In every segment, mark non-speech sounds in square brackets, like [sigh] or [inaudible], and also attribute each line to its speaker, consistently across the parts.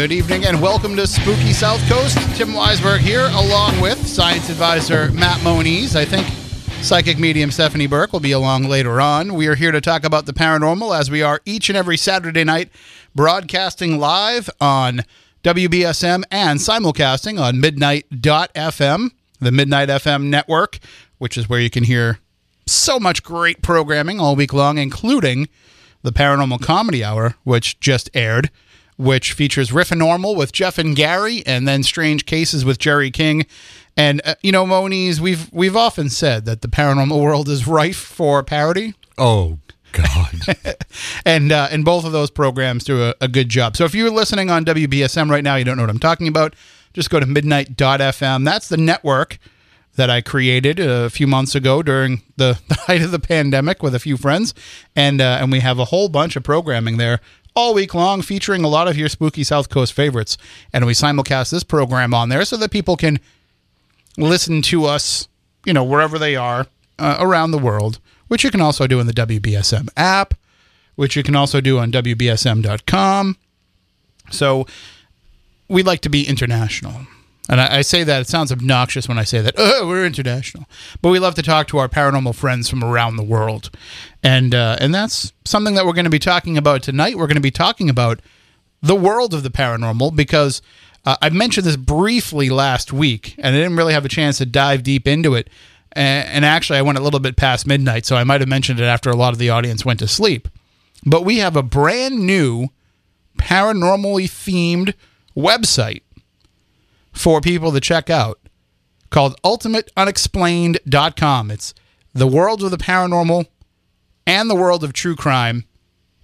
Speaker 1: Good evening and welcome to Spooky South Coast. Tim Weisberg here, along with science advisor Matt Moniz. I think psychic medium Stephanie Burke will be along later on. We are here to talk about the paranormal as we are each and every Saturday night, broadcasting live on WBSM and simulcasting on Midnight.fm, the Midnight FM network, which is where you can hear so much great programming all week long, including the Paranormal Comedy Hour, which just aired which features Riff and Normal with Jeff and Gary, and then Strange Cases with Jerry King. And uh, you know, Moniz, we've we've often said that the paranormal [laughs] world is rife for parody.
Speaker 2: Oh God! [laughs]
Speaker 1: and uh, and both of those programs do a, a good job. So if you're listening on WBSM right now, you don't know what I'm talking about. Just go to midnight.fm. That's the network that I created a few months ago during the, [laughs] the height of the pandemic with a few friends, and uh, and we have a whole bunch of programming there all week long featuring a lot of your spooky South Coast favorites. And we simulcast this program on there so that people can listen to us, you know, wherever they are uh, around the world, which you can also do in the WBSM app, which you can also do on WBSM.com. So we'd like to be international. And I, I, say that it sounds obnoxious when I say that. Oh, we're international, but we love to talk to our paranormal friends from around the world, and uh, and that's something that we're going to be talking about tonight. We're going to be talking about the world of the paranormal because uh, I mentioned this briefly last week, and I didn't really have a chance to dive deep into it. And, and actually, I went a little bit past midnight, so I might have mentioned it after a lot of the audience went to sleep. But we have a brand new paranormally themed website for people to check out called ultimateunexplained.com. It's the world of the paranormal and the world of true crime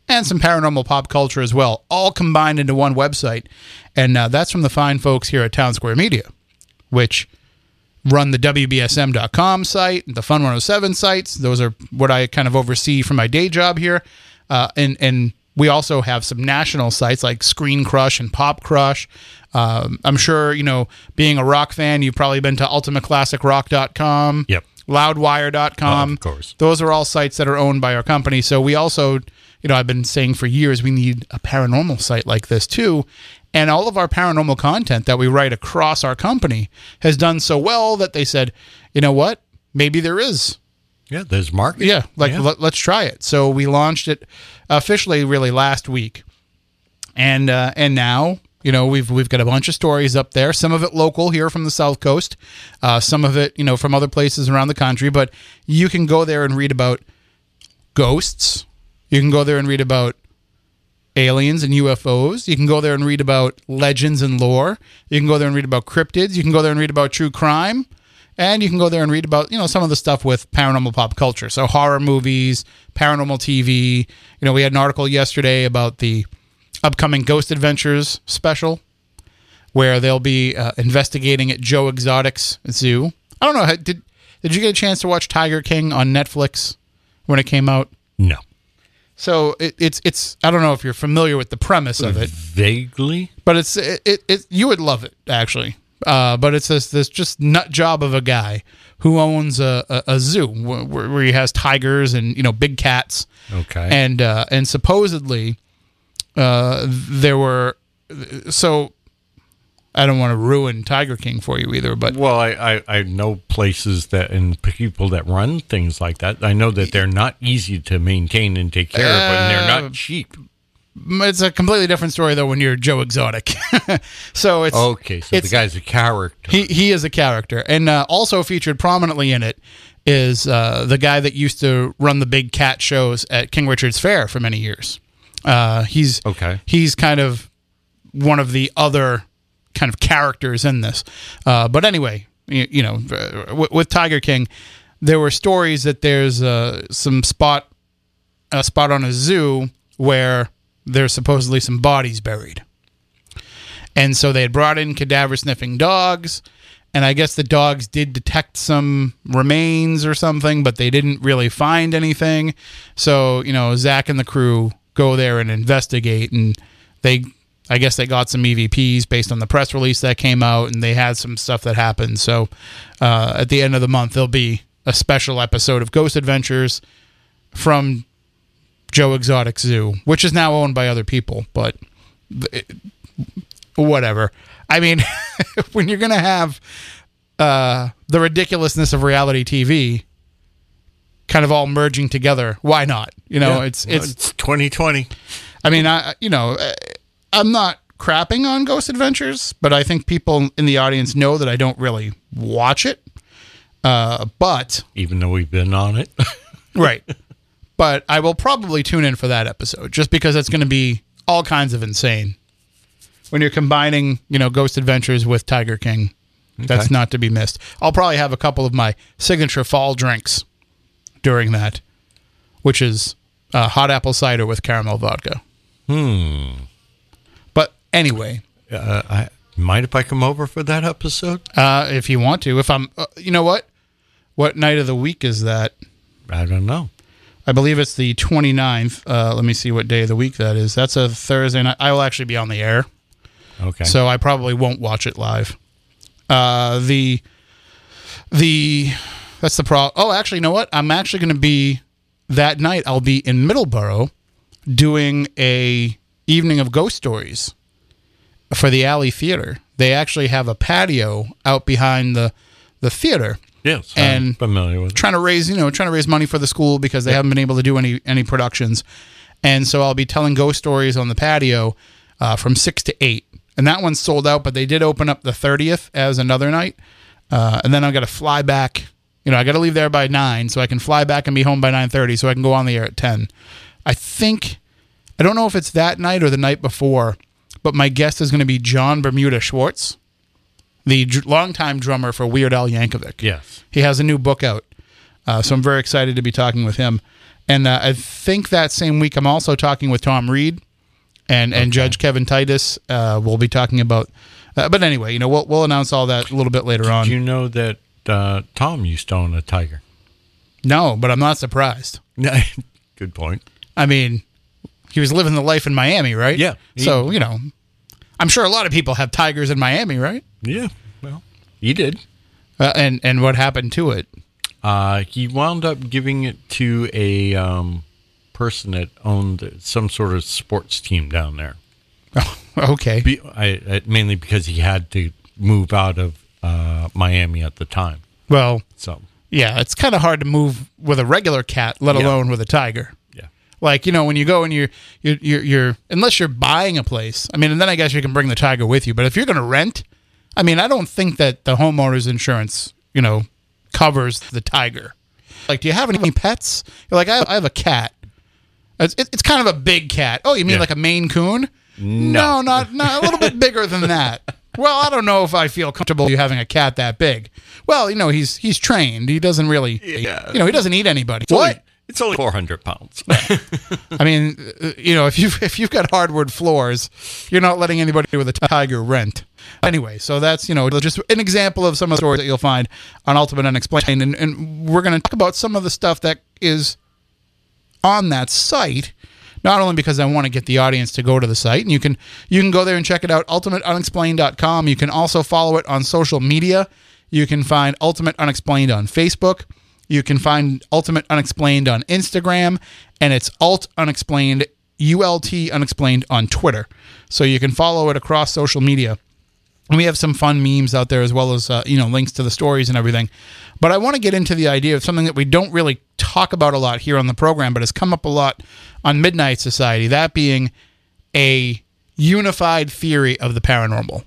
Speaker 1: and some paranormal pop culture as well, all combined into one website. And uh, that's from the fine folks here at Town Square Media, which run the WBSM.com site, the Fun 107 sites. Those are what I kind of oversee for my day job here. Uh, and, and we also have some national sites like Screen Crush and Pop Crush. Um, I'm sure, you know, being a rock fan, you've probably been to ultimateclassicrock.com.
Speaker 2: Yep.
Speaker 1: Loudwire.com.
Speaker 2: Uh, of course.
Speaker 1: Those are all sites that are owned by our company. So we also, you know, I've been saying for years we need a paranormal site like this too. And all of our paranormal content that we write across our company has done so well that they said, you know what? Maybe there is
Speaker 2: yeah, there's market.
Speaker 1: Yeah, like yeah. Let, us try it. So we launched it officially really last week, and uh, and now you know we've we've got a bunch of stories up there. Some of it local here from the South Coast, uh, some of it you know from other places around the country. But you can go there and read about ghosts. You can go there and read about aliens and UFOs. You can go there and read about legends and lore. You can go there and read about cryptids. You can go there and read about true crime and you can go there and read about you know some of the stuff with paranormal pop culture. So horror movies paranormal tv you know we had an article yesterday about the upcoming ghost adventures special where they'll be uh, investigating at joe exotic's zoo. I don't know did did you get a chance to watch tiger king on netflix when it came out?
Speaker 2: No.
Speaker 1: So it, it's it's I don't know if you're familiar with the premise of it.
Speaker 2: Vaguely,
Speaker 1: but it's it, it, it you would love it actually. Uh, but it's this this just nut job of a guy who owns a, a, a zoo where, where, he has tigers and you know big cats.
Speaker 2: Okay.
Speaker 1: And uh, and supposedly uh, there were so I don't want to ruin Tiger King for you either, but
Speaker 2: well, I, I, I know places that and people that run things like that. I know that they're not easy to maintain and take care of, and they're not uh, cheap
Speaker 1: it's a completely different story though when you're Joe Exotic. [laughs] so it's
Speaker 2: okay. So
Speaker 1: it's,
Speaker 2: the guy's a character.
Speaker 1: He he is a character, and uh, also featured prominently in it is uh, the guy that used to run the big cat shows at King Richard's Fair for many years. Uh, he's
Speaker 2: okay.
Speaker 1: He's kind of one of the other kind of characters in this. Uh, but anyway, you, you know, with, with, Tiger King, there were stories that there's uh, some spot a spot on a zoo where there's supposedly some bodies buried. And so they had brought in cadaver sniffing dogs. And I guess the dogs did detect some remains or something, but they didn't really find anything. So, you know, Zak and the crew go there and investigate. And they, I guess they got some EVPs based on the press release that came out, and they had some stuff that happened. So uh, at the end of the month, there'll be a special episode of Ghost Adventures from Joe Exotic Zoo, which is now owned by other people, but it, whatever. I mean, [laughs] when you're gonna have uh, the ridiculousness of reality TV kind of all merging together, why not? You know,
Speaker 2: Yeah.
Speaker 1: it's it's.
Speaker 2: it's 2020.
Speaker 1: I mean, I you know, uh, I'm not crapping on Ghost Adventures, but I think people in the audience know that I don't really watch it. Uh, but
Speaker 2: Even though we've been on it. [laughs]
Speaker 1: right, but I will probably tune in for that episode just because it's going to be all kinds of insane when you're combining, you know, Ghost Adventures with Tiger King. That's not to be missed. I'll probably have a couple of my signature fall drinks during that, which is uh, hot apple cider with caramel vodka.
Speaker 2: hmm.
Speaker 1: But anyway,
Speaker 2: Uh, I mind if I come over for that episode?
Speaker 1: uh, if you want to, if I'm, uh, you know what? What night of the week is that?
Speaker 2: I don't know.
Speaker 1: I believe it's the 29th. Uh, let me see what day of the week that is. That's a Thursday night. I will actually be on the air.
Speaker 2: Okay.
Speaker 1: so I probably won't watch it live. Uh, the the that's the problem. Oh, actually, you know what? I'm actually going to be that night. I'll be in Middleborough doing a evening of ghost stories for the Alley Theater. They actually have a patio out behind the the theater
Speaker 2: yes,
Speaker 1: and-
Speaker 2: I'm familiar with it.
Speaker 1: trying to raise you know trying to raise money for the school because they haven't been able to do any any productions. And so i'll be telling ghost stories on the patio uh, from six to eight. And that one's sold out but they did open up the 30th as another night. Uh, and then i've got to fly back you know i got to leave there by 9 so i can fly back and be home by 9.30 so i can go on the air at 10 i think i don't know if it's that night or the night before but my guest is going to be jon bermuda schwartz the dr- longtime drummer for weird al yankovic
Speaker 2: Yes.
Speaker 1: he has a new book out. Uh, so I'm very excited to be talking with him. And uh, I think that same week I'm also talking with Tom Reed and, and Judge Kevin Titus. Uh, we'll be talking about. Uh, but anyway, you know, we'll, we'll announce all that a little bit later on.
Speaker 2: Do you know that uh, Tom used to own a tiger?
Speaker 1: no, but I'm not surprised. [laughs]
Speaker 2: Good point.
Speaker 1: I mean, he was living the life in Miami, right?
Speaker 2: Yeah.
Speaker 1: So, you know, I'm sure a lot of people have tigers in Miami, right?
Speaker 2: Yeah. Well, he did.
Speaker 1: Uh, and, and what happened to it?
Speaker 2: Uh, he wound up giving it to a um, person that owned some sort of sports team down there.
Speaker 1: Oh, [laughs] okay.
Speaker 2: Be, I, I, mainly because he had to move out of uh, Miami at the time.
Speaker 1: Well,
Speaker 2: So,
Speaker 1: yeah, it's kind of hard to move with a regular cat, let
Speaker 2: Yeah.
Speaker 1: alone with a tiger. Like you know, when you go and you're you're you're, you're unless you're buying a place. I mean, and then I guess you can bring the tiger with you. But if you're going to rent, I mean, I don't think that the homeowner's insurance, you know, covers the tiger. Like, do you have any pets? You're like, I, I have a cat. It's, it- it's kind of a big cat. Oh, you mean
Speaker 2: Yeah.
Speaker 1: like a Maine Coon? No,
Speaker 2: No.
Speaker 1: not not a little bit [laughs] bigger than that. Well, I don't know if I feel comfortable you having a cat that big. Well, you know, he's he's trained. He doesn't really,
Speaker 2: Yeah.
Speaker 1: you know, he doesn't eat anybody.
Speaker 2: Only, it's only 400 pounds. [laughs]
Speaker 1: I mean, uh, you know, if you if you've got hardwood floors, you're not letting anybody with a tiger rent. Anyway, so that's you know just an example of some of the stories that you'll find on Ultimate Unexplained, and, and we're going to talk about some of the stuff that is on that site. Not only because I want to get the audience to go to the site, and you can you can go there and check it out, ultimateunexplained.com. You can also follow it on social media. You can find Ultimate Unexplained on Facebook. You can find Ultimate Unexplained on Instagram, and it's Alt Unexplained, ULT Unexplained on Twitter. So you can follow it across social media. And we have some fun memes out there as well as uh, you know links to the stories and everything. But I want to get into the idea of something that we don't really talk about a lot here on the program, but has come up a lot on Midnight Society. That being a unified theory of the paranormal,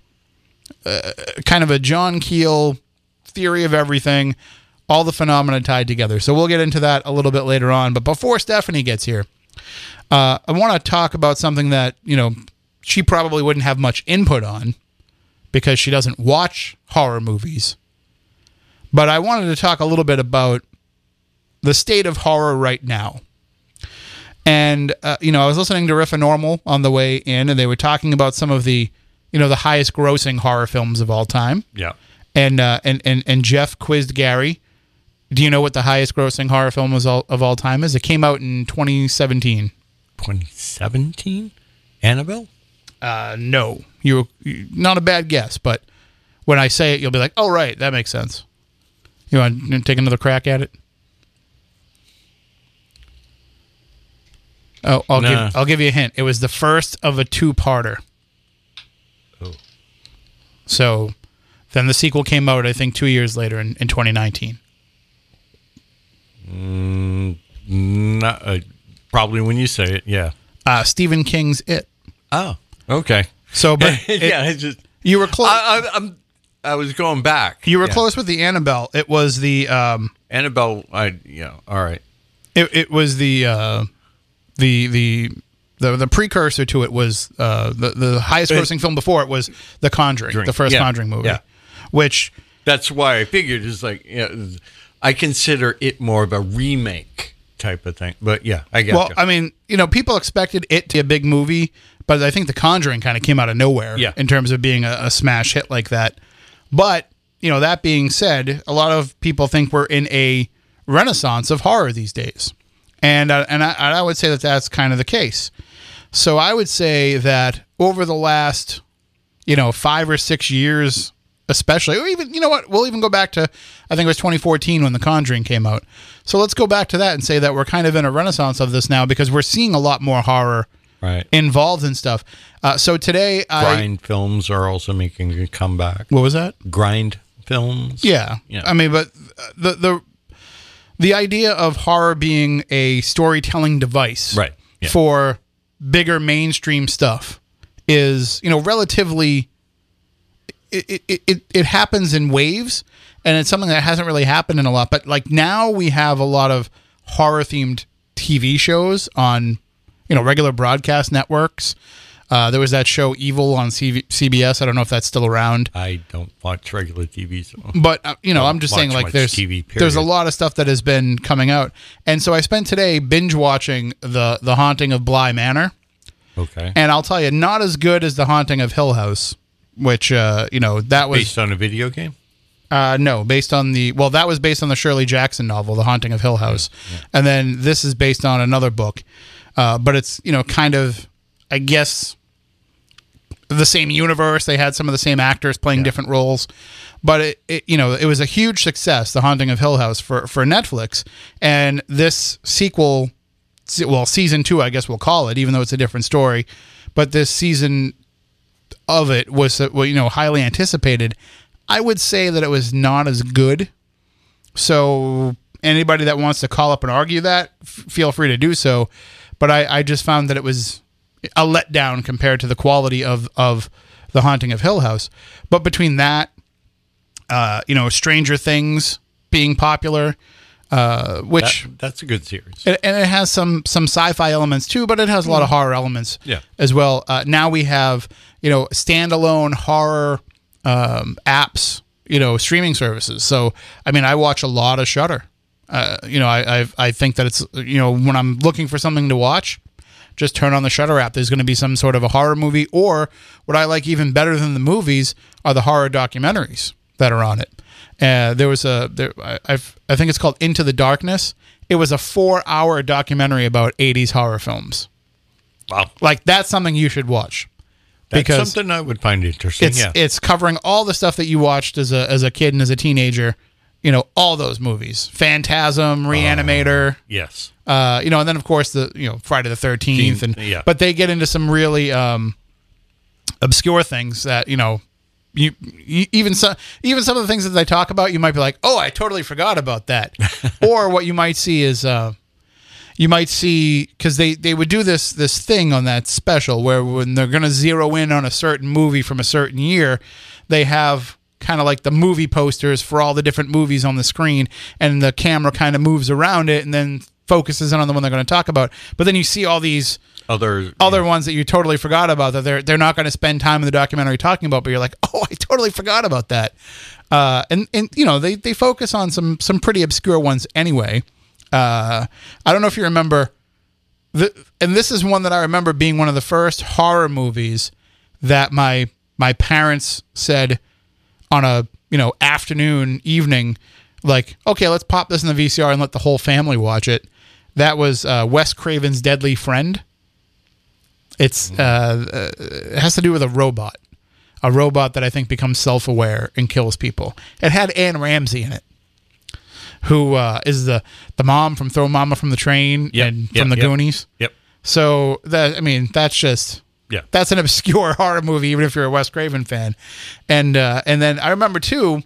Speaker 1: uh, kind of a John Keel theory of everything, all the phenomena tied together. So we'll get into that a little bit later on. But before Stephanie gets here, uh, I want to talk about something that you know she probably wouldn't have much input on because she doesn't watch horror movies. But I wanted to talk a little bit about the state of horror right now. And uh, you know, I was listening to Riff Normal on the way in, and they were talking about some of the, you know, the highest grossing horror films of all time.
Speaker 2: yeah.
Speaker 1: And uh, and and and Jeff quizzed Gary. Do you know what the highest grossing horror film was all, of all time is? It came out in 2017.
Speaker 2: 2017? Annabelle?
Speaker 1: Uh, no, you you- not a bad guess, but when I say it, you'll be like, "Oh, right, that makes sense." You want to take another crack at it? Oh, I'll
Speaker 2: Nah.
Speaker 1: give I'll give you a hint. It was the first of a two-parter.
Speaker 2: Oh.
Speaker 1: So then the sequel came out, I think, two years later in, in 2019.
Speaker 2: Not, uh, probably when you say it, yeah.
Speaker 1: Uh, Stephen King's It.
Speaker 2: Oh, okay.
Speaker 1: So, but [laughs] it-
Speaker 2: yeah, just
Speaker 1: you were close.
Speaker 2: I, I. I was going back.
Speaker 1: you were
Speaker 2: Yeah.
Speaker 1: close with the Annabelle. It was the um,
Speaker 2: Annabelle. I yeah. All right.
Speaker 1: it, it was the uh, the the the the precursor to it was uh, the the highest grossing film before it was The Conjuring,
Speaker 2: Drink.
Speaker 1: the first
Speaker 2: Yeah.
Speaker 1: Conjuring movie,
Speaker 2: Yeah.
Speaker 1: which
Speaker 2: That's why I figured it's like yeah. I consider it more of a remake type of thing. But yeah, I get
Speaker 1: well,
Speaker 2: you.
Speaker 1: I mean, you know, people expected it to be a big movie, but I think The Conjuring kind of came out of nowhere
Speaker 2: Yeah.
Speaker 1: in terms of being a, a smash hit like that. But you know, that being said, a lot of people think we're in a renaissance of horror these days, and uh, and I, and I would say that that's kind of the case. So I would say that over the last, you know, five or six years, especially, or even, you know what, we'll even go back to, I think it was 2014 when The Conjuring came out. So let's go back to that and say that we're kind of in a renaissance of this now because we're seeing a lot more horror
Speaker 2: right.
Speaker 1: involved in stuff. Uh, so today, I.
Speaker 2: Grind films are also making a comeback.
Speaker 1: What was that?
Speaker 2: Grind films.
Speaker 1: Yeah.
Speaker 2: Yeah.
Speaker 1: I mean, but the, the, the idea of horror being a storytelling device
Speaker 2: Right. Yeah.
Speaker 1: for bigger mainstream stuff is you know relatively it, it, it, it happens in waves and it's something that hasn't really happened in a lot. But like now we have a lot of horror themed tv shows on you know regular broadcast networks. Uh, there was that show evil on CV, cbs i don't know if that's still around.
Speaker 2: I don't watch regular TV, so
Speaker 1: but uh, you know, I'm just saying like there's
Speaker 2: TV,
Speaker 1: there's a lot of stuff that has been coming out, and so I spent today binge watching the the Haunting of Bly Manor,
Speaker 2: okay.
Speaker 1: and I'll tell you, not as good as the Haunting of Hill House, which uh, you know that was
Speaker 2: Based on a video game.
Speaker 1: uh, no based on the well that was based on the Shirley Jackson novel, The Haunting of Hill House, and then this is based on another book, uh, but it's you know kind of I guess the same universe. They had some of the same actors playing different roles, but it, it you know it was a huge success, The Haunting of Hill House for for Netflix, and this sequel, well season two I guess we'll call it, even though it's a different story, but this season of it was uh, well, you know highly anticipated. I would say that it was not as good. So anybody that wants to call up and argue that, f- feel free to do so. But I, I just found that it was a letdown compared to the quality of of the Haunting of Hill House. But between that, uh, you know, Stranger Things being popular, uh, which
Speaker 2: That, that's a good series.
Speaker 1: and and it has some some sci-fi elements too, but it has a lot of horror elements
Speaker 2: Yeah.
Speaker 1: as well. Uh, now we have you know standalone horror um, apps, you know streaming services. So I mean, I watch a lot of Shudder. Uh, you know, I, I I think that it's you know when I'm looking for something to watch, just turn on the Shudder app. There's going to be some sort of a horror movie, or what I like even better than the movies are the horror documentaries that are on it. Uh, there was a there I, I've, I think it's called Into the Darkness. It was a four hour documentary about 80s horror films.
Speaker 2: Wow.
Speaker 1: Like that's something you should watch
Speaker 2: That's
Speaker 1: because
Speaker 2: something I would find interesting.
Speaker 1: it's
Speaker 2: yeah.
Speaker 1: it's covering all the stuff that you watched as a as a kid and as a teenager. You know all those movies: Phantasm, Reanimator.
Speaker 2: yes.
Speaker 1: uh, you know, and then of course the you know Friday the Thirteenth, and
Speaker 2: Yeah.
Speaker 1: but they get into some really um, obscure things that you know. You, you even some even some of the things that they talk about, you might be like, "Oh, I totally forgot about that." [laughs] or what you might see is, uh, you might see because they they would do this this thing on that special where when they're going to zero in on a certain movie from a certain year, they have kind of like the movie posters for all the different movies on the screen, and the camera kind of moves around it and then focuses in on the one they're going to talk about. But then you see all these
Speaker 2: Other
Speaker 1: other ones that you totally forgot about that they're they're not going to spend time in the documentary talking about, but you're like, oh, I totally forgot about that. Uh, and and you know they they focus on some some pretty obscure ones anyway. Uh, I don't know if you remember, the, and this is one that I remember being one of the first horror movies that my my parents said on a you know afternoon evening, like, okay, let's pop this in the VCR and let the whole family watch it. That was uh, Wes Craven's Deadly Friend. It's uh, uh, it has to do with a robot, a robot that I think becomes self-aware and kills people. It had Anne Ramsey in it, who uh, is the the mom from Throw Mama from the Train
Speaker 2: Yep,
Speaker 1: and
Speaker 2: yep,
Speaker 1: from the
Speaker 2: yep.
Speaker 1: Goonies.
Speaker 2: Yep.
Speaker 1: So that I mean, that's just
Speaker 2: Yeah.
Speaker 1: That's an obscure [laughs] horror movie, even if you're a Wes Craven fan. And uh, and then I remember too.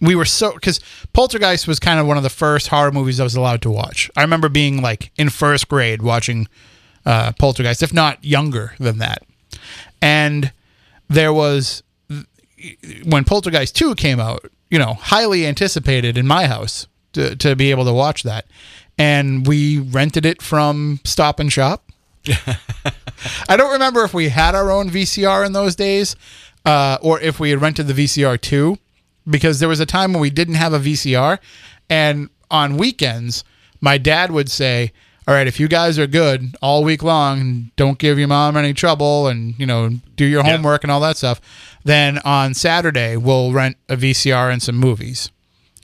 Speaker 1: We were so because Poltergeist was kind of one of the first horror movies I was allowed to watch. I remember being like in first grade watching uh, Poltergeist, if not younger than that. And there was when Poltergeist 2 came out, you know, highly anticipated in my house to, to be able to watch that. And we rented it from Stop and Shop. [laughs] I don't remember if we had our own VCR in those days uh, or if we had rented the VCR 2 because there was a time when we didn't have a VCR. And on weekends, my dad would say, all right, if you guys are good all week long and don't give your mom any trouble and, you know, do your
Speaker 2: Yeah.
Speaker 1: homework and all that stuff, then on Saturday we'll rent a VCR and some movies.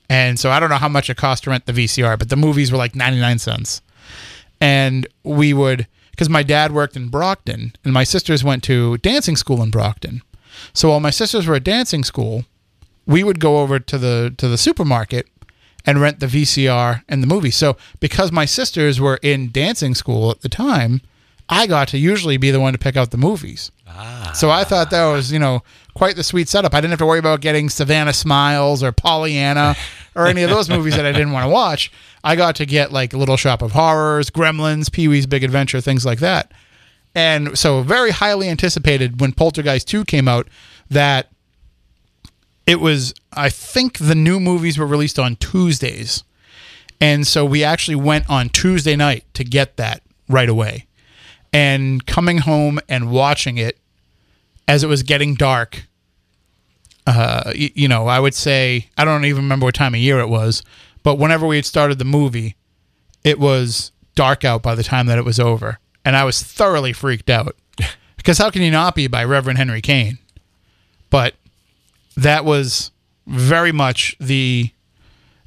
Speaker 1: And so I don't know how much it cost to rent the VCR, but the movies were like 99 cents. And we would, because my dad worked in Brockton and my sisters went to dancing school in Brockton. So while my sisters were at dancing school, we would go over to the to the supermarket and rent the VCR and the movie. So because my sisters were in dancing school at the time, I got to usually be the one to pick out the movies. Ah. So I thought that was, you know, quite the sweet setup. I didn't have to worry about getting Savannah Smiles or Pollyanna or any of those [laughs] movies that I didn't want to watch. I got to get like Little Shop of Horrors, Gremlins, Pee Wee's Big Adventure, things like that. And so very highly anticipated when Poltergeist 2 came out that it was I think the new movies were released on Tuesdays. And so we actually went on Tuesday night to get that right away. And coming home and watching it as it was getting dark, uh, y- you know, I would say, I don't even remember what time of year it was, but whenever we had started the movie, it was dark out by the time that it was over. And I was thoroughly freaked out. [laughs] because how can you not be by Reverend Henry Kane? But that was very much the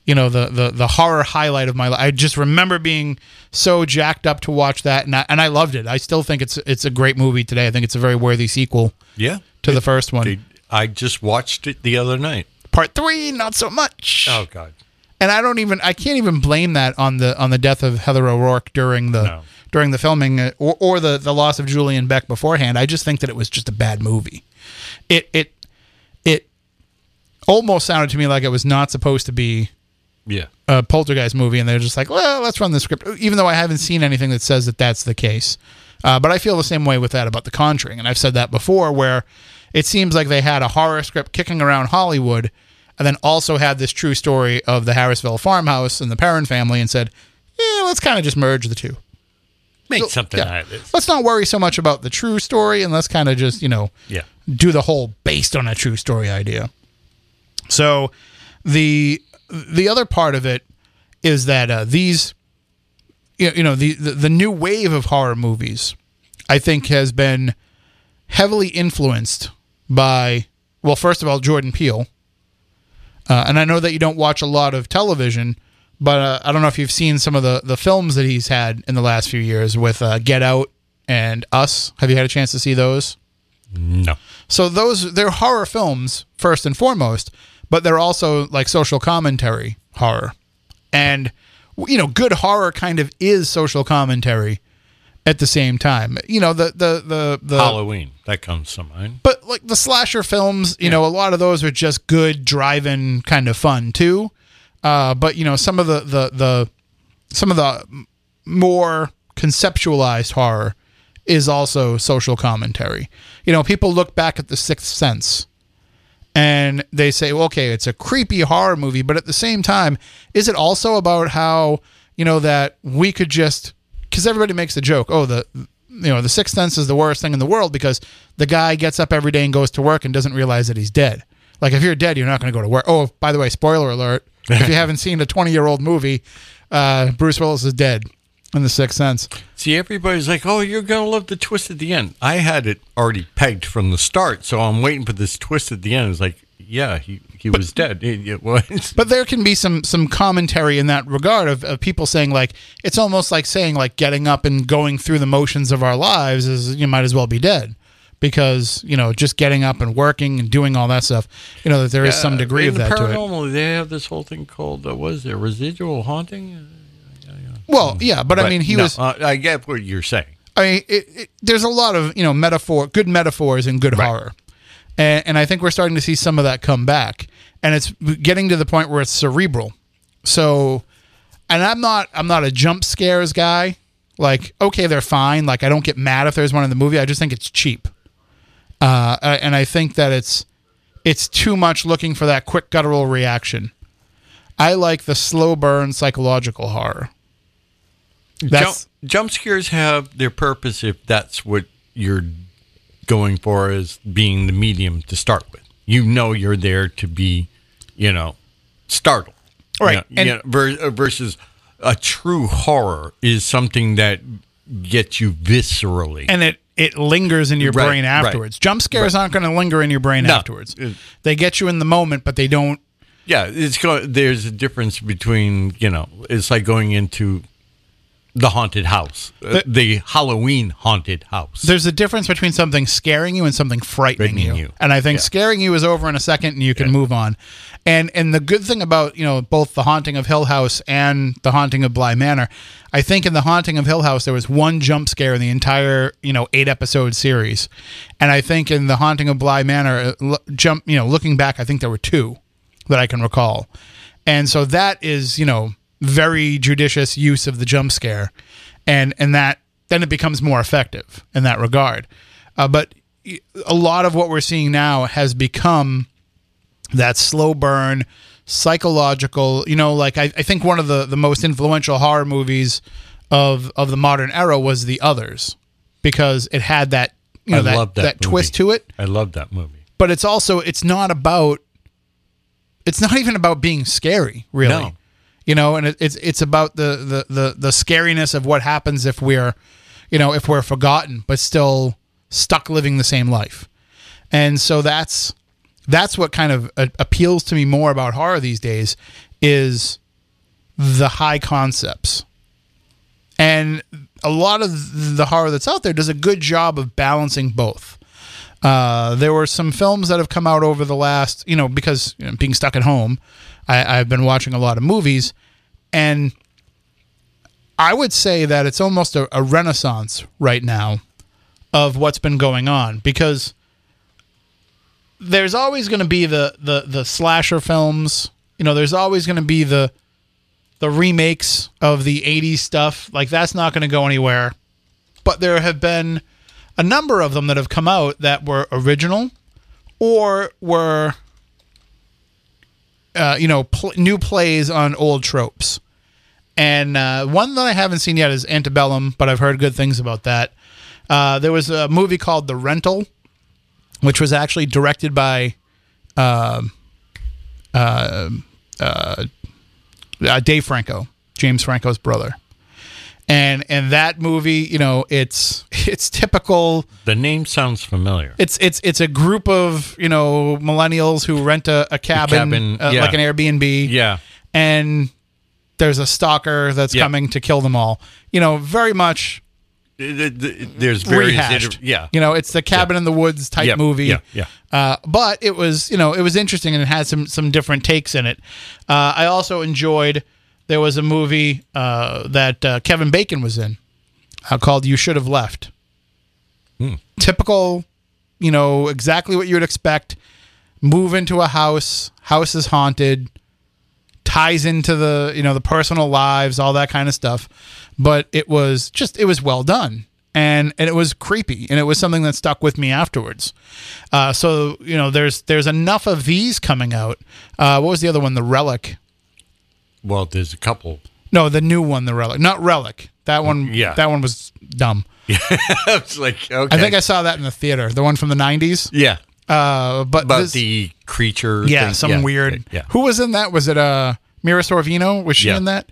Speaker 1: you know the the the horror highlight of my life. I just remember being so jacked up to watch that, and I, and I loved it. I still think it's it's a great movie today. I think it's a very worthy sequel
Speaker 2: Yeah.
Speaker 1: to the first one.
Speaker 2: They- I just watched it the other night.
Speaker 1: Part three, not so much.
Speaker 2: Oh God.
Speaker 1: And I don't even I can't even blame that on the on the death of Heather O'Rourke during the
Speaker 2: No.
Speaker 1: during the filming uh, or, or the the loss of Julian Beck beforehand. I just think that it was just a bad movie. It it it almost sounded to me like it was not supposed to be
Speaker 2: Yeah.
Speaker 1: a poltergeist movie and they're just like well let's run the script even though i haven't seen anything that says that that's the case uh, but i feel the same way with that about the conjuring and i've said that before where it seems like they had a horror script kicking around hollywood and then also had this true story of the harrisville farmhouse and the perron family and said yeah let's kind of just merge the two
Speaker 2: Make something
Speaker 1: yeah.
Speaker 2: out of this.
Speaker 1: let's not worry so much about the true story and let's kind of just you know
Speaker 2: Yeah.
Speaker 1: do the whole based on a true story idea. So the the other part of it is that uh, these you know the, the the new wave of horror movies I think has been heavily influenced by well first of all Jordan Peele. Uh, and I know that you don't watch a lot of television, but uh, I don't know if you've seen some of the, the films that he's had in the last few years with uh, Get Out and Us. Have you had a chance to see those?
Speaker 2: No.
Speaker 1: So those they're horror films first and foremost, but they're also like social commentary horror. And you know, good horror kind of is social commentary at the same time. You know, the the the the
Speaker 2: Halloween. That comes to mind.
Speaker 1: but like the slasher films, you know, a lot of those are just good drive-in kind of fun too. Uh, but you know, some of the the the some of the more conceptualized horror is also social commentary. You know, people look back at The Sixth Sense and they say, well, okay, it's a creepy horror movie, but at the same time, is it also about how, you know, that we could just, because everybody makes the joke, oh, the, you know, the Sixth Sense is the worst thing in the world because the guy gets up every day and goes to work and doesn't realize that he's dead. Like, if you're dead, you're not going to go to work. Oh, by the way, spoiler alert if you [laughs] haven't seen a 20 year old movie, uh, Bruce Willis is dead in The Sixth Sense.
Speaker 2: See, everybody's like, "Oh, you're gonna love the twist at the end." I had it already pegged from the start, so I'm waiting for this twist at the end. It's like, yeah, he he was dead. [laughs] It, it was.
Speaker 1: But there can be some some commentary in that regard of, of people saying like it's almost like saying like getting up and going through the motions of our lives is you might as well be dead because you know just getting up and working and doing all that stuff you know that there is some degree of
Speaker 2: the
Speaker 1: that to it.
Speaker 2: paranormal, They have this whole thing called uh, what is there residual haunting?
Speaker 1: Well, yeah, but, I mean he
Speaker 2: no,
Speaker 1: was
Speaker 2: Uh, I get what you're saying.
Speaker 1: I mean, it, it, there's a lot of you know metaphor, good metaphors and good horror, and, and I think we're starting to see some of that come back, and it's getting to the point where it's cerebral. So, and I'm not I'm not a jump scares guy. Like, okay, they're fine. Like, I don't get mad if there's one in the movie. I just think it's cheap, uh, and I think that it's it's too much looking for that quick guttural reaction. I like the slow burn psychological horror.
Speaker 2: Jump, jump scares have their purpose if that's what you're going for as being the medium to start with. You know you're there to be, you know, startled. You
Speaker 1: Right,
Speaker 2: know,
Speaker 1: and-
Speaker 2: you know, uh, versus a true horror is something that gets you viscerally.
Speaker 1: and it it lingers in your
Speaker 2: Right,
Speaker 1: brain
Speaker 2: right.
Speaker 1: afterwards. Jump scares aren't going to linger in your brain
Speaker 2: No.
Speaker 1: afterwards. They get you in the moment, but they don't.
Speaker 2: Yeah, it's go- there's a difference between you know it's like going into the haunted house, uh, the Halloween haunted house.
Speaker 1: There's a difference between something scaring you and something frightening
Speaker 2: Frightening
Speaker 1: you.
Speaker 2: you.
Speaker 1: And I think
Speaker 2: Yeah.
Speaker 1: scaring you is over in a second, and you can move on. And and the good thing about you know both the haunting of Hill House and the haunting of Bly Manor, I think in the haunting of Hill House there was one jump scare in the entire you know eight episode series, and I think in the haunting of Bly Manor, uh, jump you know looking back, I think there were two that I can recall, and so that is you know very judicious use of the jump scare, and and that then it becomes more effective in that regard. Uh, but a lot of what we're seeing now has become that slow burn psychological you know like I, I think one of the the most influential horror movies of of the modern era was the others because it had that you know that,
Speaker 2: love that
Speaker 1: twist to it
Speaker 2: I love that movie.
Speaker 1: but it's also it's not about it's not even about being scary really
Speaker 2: No.
Speaker 1: You know and it, it's it's about the, the the the scariness of what happens if we're you know if we're forgotten but still stuck living the same life. And so that's that's what kind of uh, appeals to me more about horror these days is the high concepts. And a lot of the horror that's out there does a good job of balancing both. Uh, there were some films that have come out over the last, you know, because you know, being stuck at home, I, I've been watching a lot of movies, and I would say that it's almost a, a renaissance right now of what's been going on because there's always going to be the, the the slasher films, you know, there's always going to be the the remakes of the 80s stuff. Like that's not going to go anywhere. But there have been a number of them that have come out that were original or were uh, you know pl- new plays on old tropes. And uh, one that i haven't seen yet is antebellum but i've heard good things about that. Uh, there was a movie called the rental which was actually directed by um uh, uh, uh, dave franco james franco's brother and and that movie you know it's [laughs] it's typical
Speaker 2: The name sounds familiar.
Speaker 1: it's it's it's a group of you know millennials who rent a, a cabin,
Speaker 2: cabin,
Speaker 1: uh,
Speaker 2: yeah.
Speaker 1: like an Airbnb,
Speaker 2: Yeah.
Speaker 1: and there's a stalker that's
Speaker 2: Yeah.
Speaker 1: coming to kill them all. You know, very much
Speaker 2: it- it- There's various. yeah.
Speaker 1: you know, it's the cabin in the woods type
Speaker 2: Yeah,
Speaker 1: movie.
Speaker 2: yeah, yeah.
Speaker 1: Uh, but it was you know it was interesting and it had some some different takes in it. Uh, I also enjoyed. There was a movie uh, that uh, Kevin Bacon was in uh, called "You Should Have Left."
Speaker 2: Hmm.
Speaker 1: Typical, you know, exactly what you would expect. Move into a house. House is haunted. Ties into the you know the personal lives, all that kind of stuff. But it was just it was well done. And, and it was creepy, and it was something that stuck with me afterwards. Uh, so you know, there's there's enough of these coming out. Uh, what was the other one? The Relic.
Speaker 2: Well, there's a couple.
Speaker 1: No, the new one, the Relic, not Relic. That one,
Speaker 2: Yeah.
Speaker 1: that one was dumb. [laughs]
Speaker 2: I was like, okay.
Speaker 1: I think I saw that in the theater, the one from the '90s.
Speaker 2: Yeah.
Speaker 1: Uh, but
Speaker 2: About
Speaker 1: this-
Speaker 2: the creature.
Speaker 1: yeah,
Speaker 2: thing.
Speaker 1: some weird.
Speaker 2: Yeah.
Speaker 1: Who was in that? Was it uh Mira Sorvino? Was she
Speaker 2: Yeah.
Speaker 1: in that?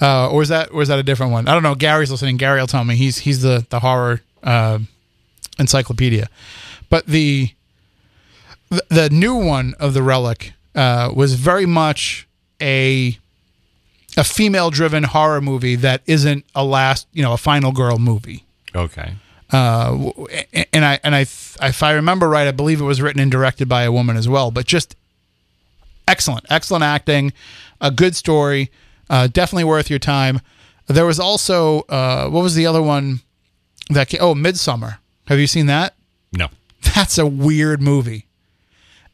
Speaker 1: Uh, or was that or was that a different one? I don't know. Gary's listening. Gary will tell me. He's he's the the horror uh, encyclopedia. But the, the the new one of the relic uh, was very much a a female driven horror movie that isn't a last you know a final girl movie
Speaker 2: Okay.
Speaker 1: uh, and I and I, if I remember right, I believe it was written and directed by a woman as well. But just excellent, excellent acting, a good story, uh, definitely worth your time. There was also uh, what was the other one? that ca- oh Midsommar. Have you seen that?
Speaker 2: No. [laughs]
Speaker 1: That's a weird movie,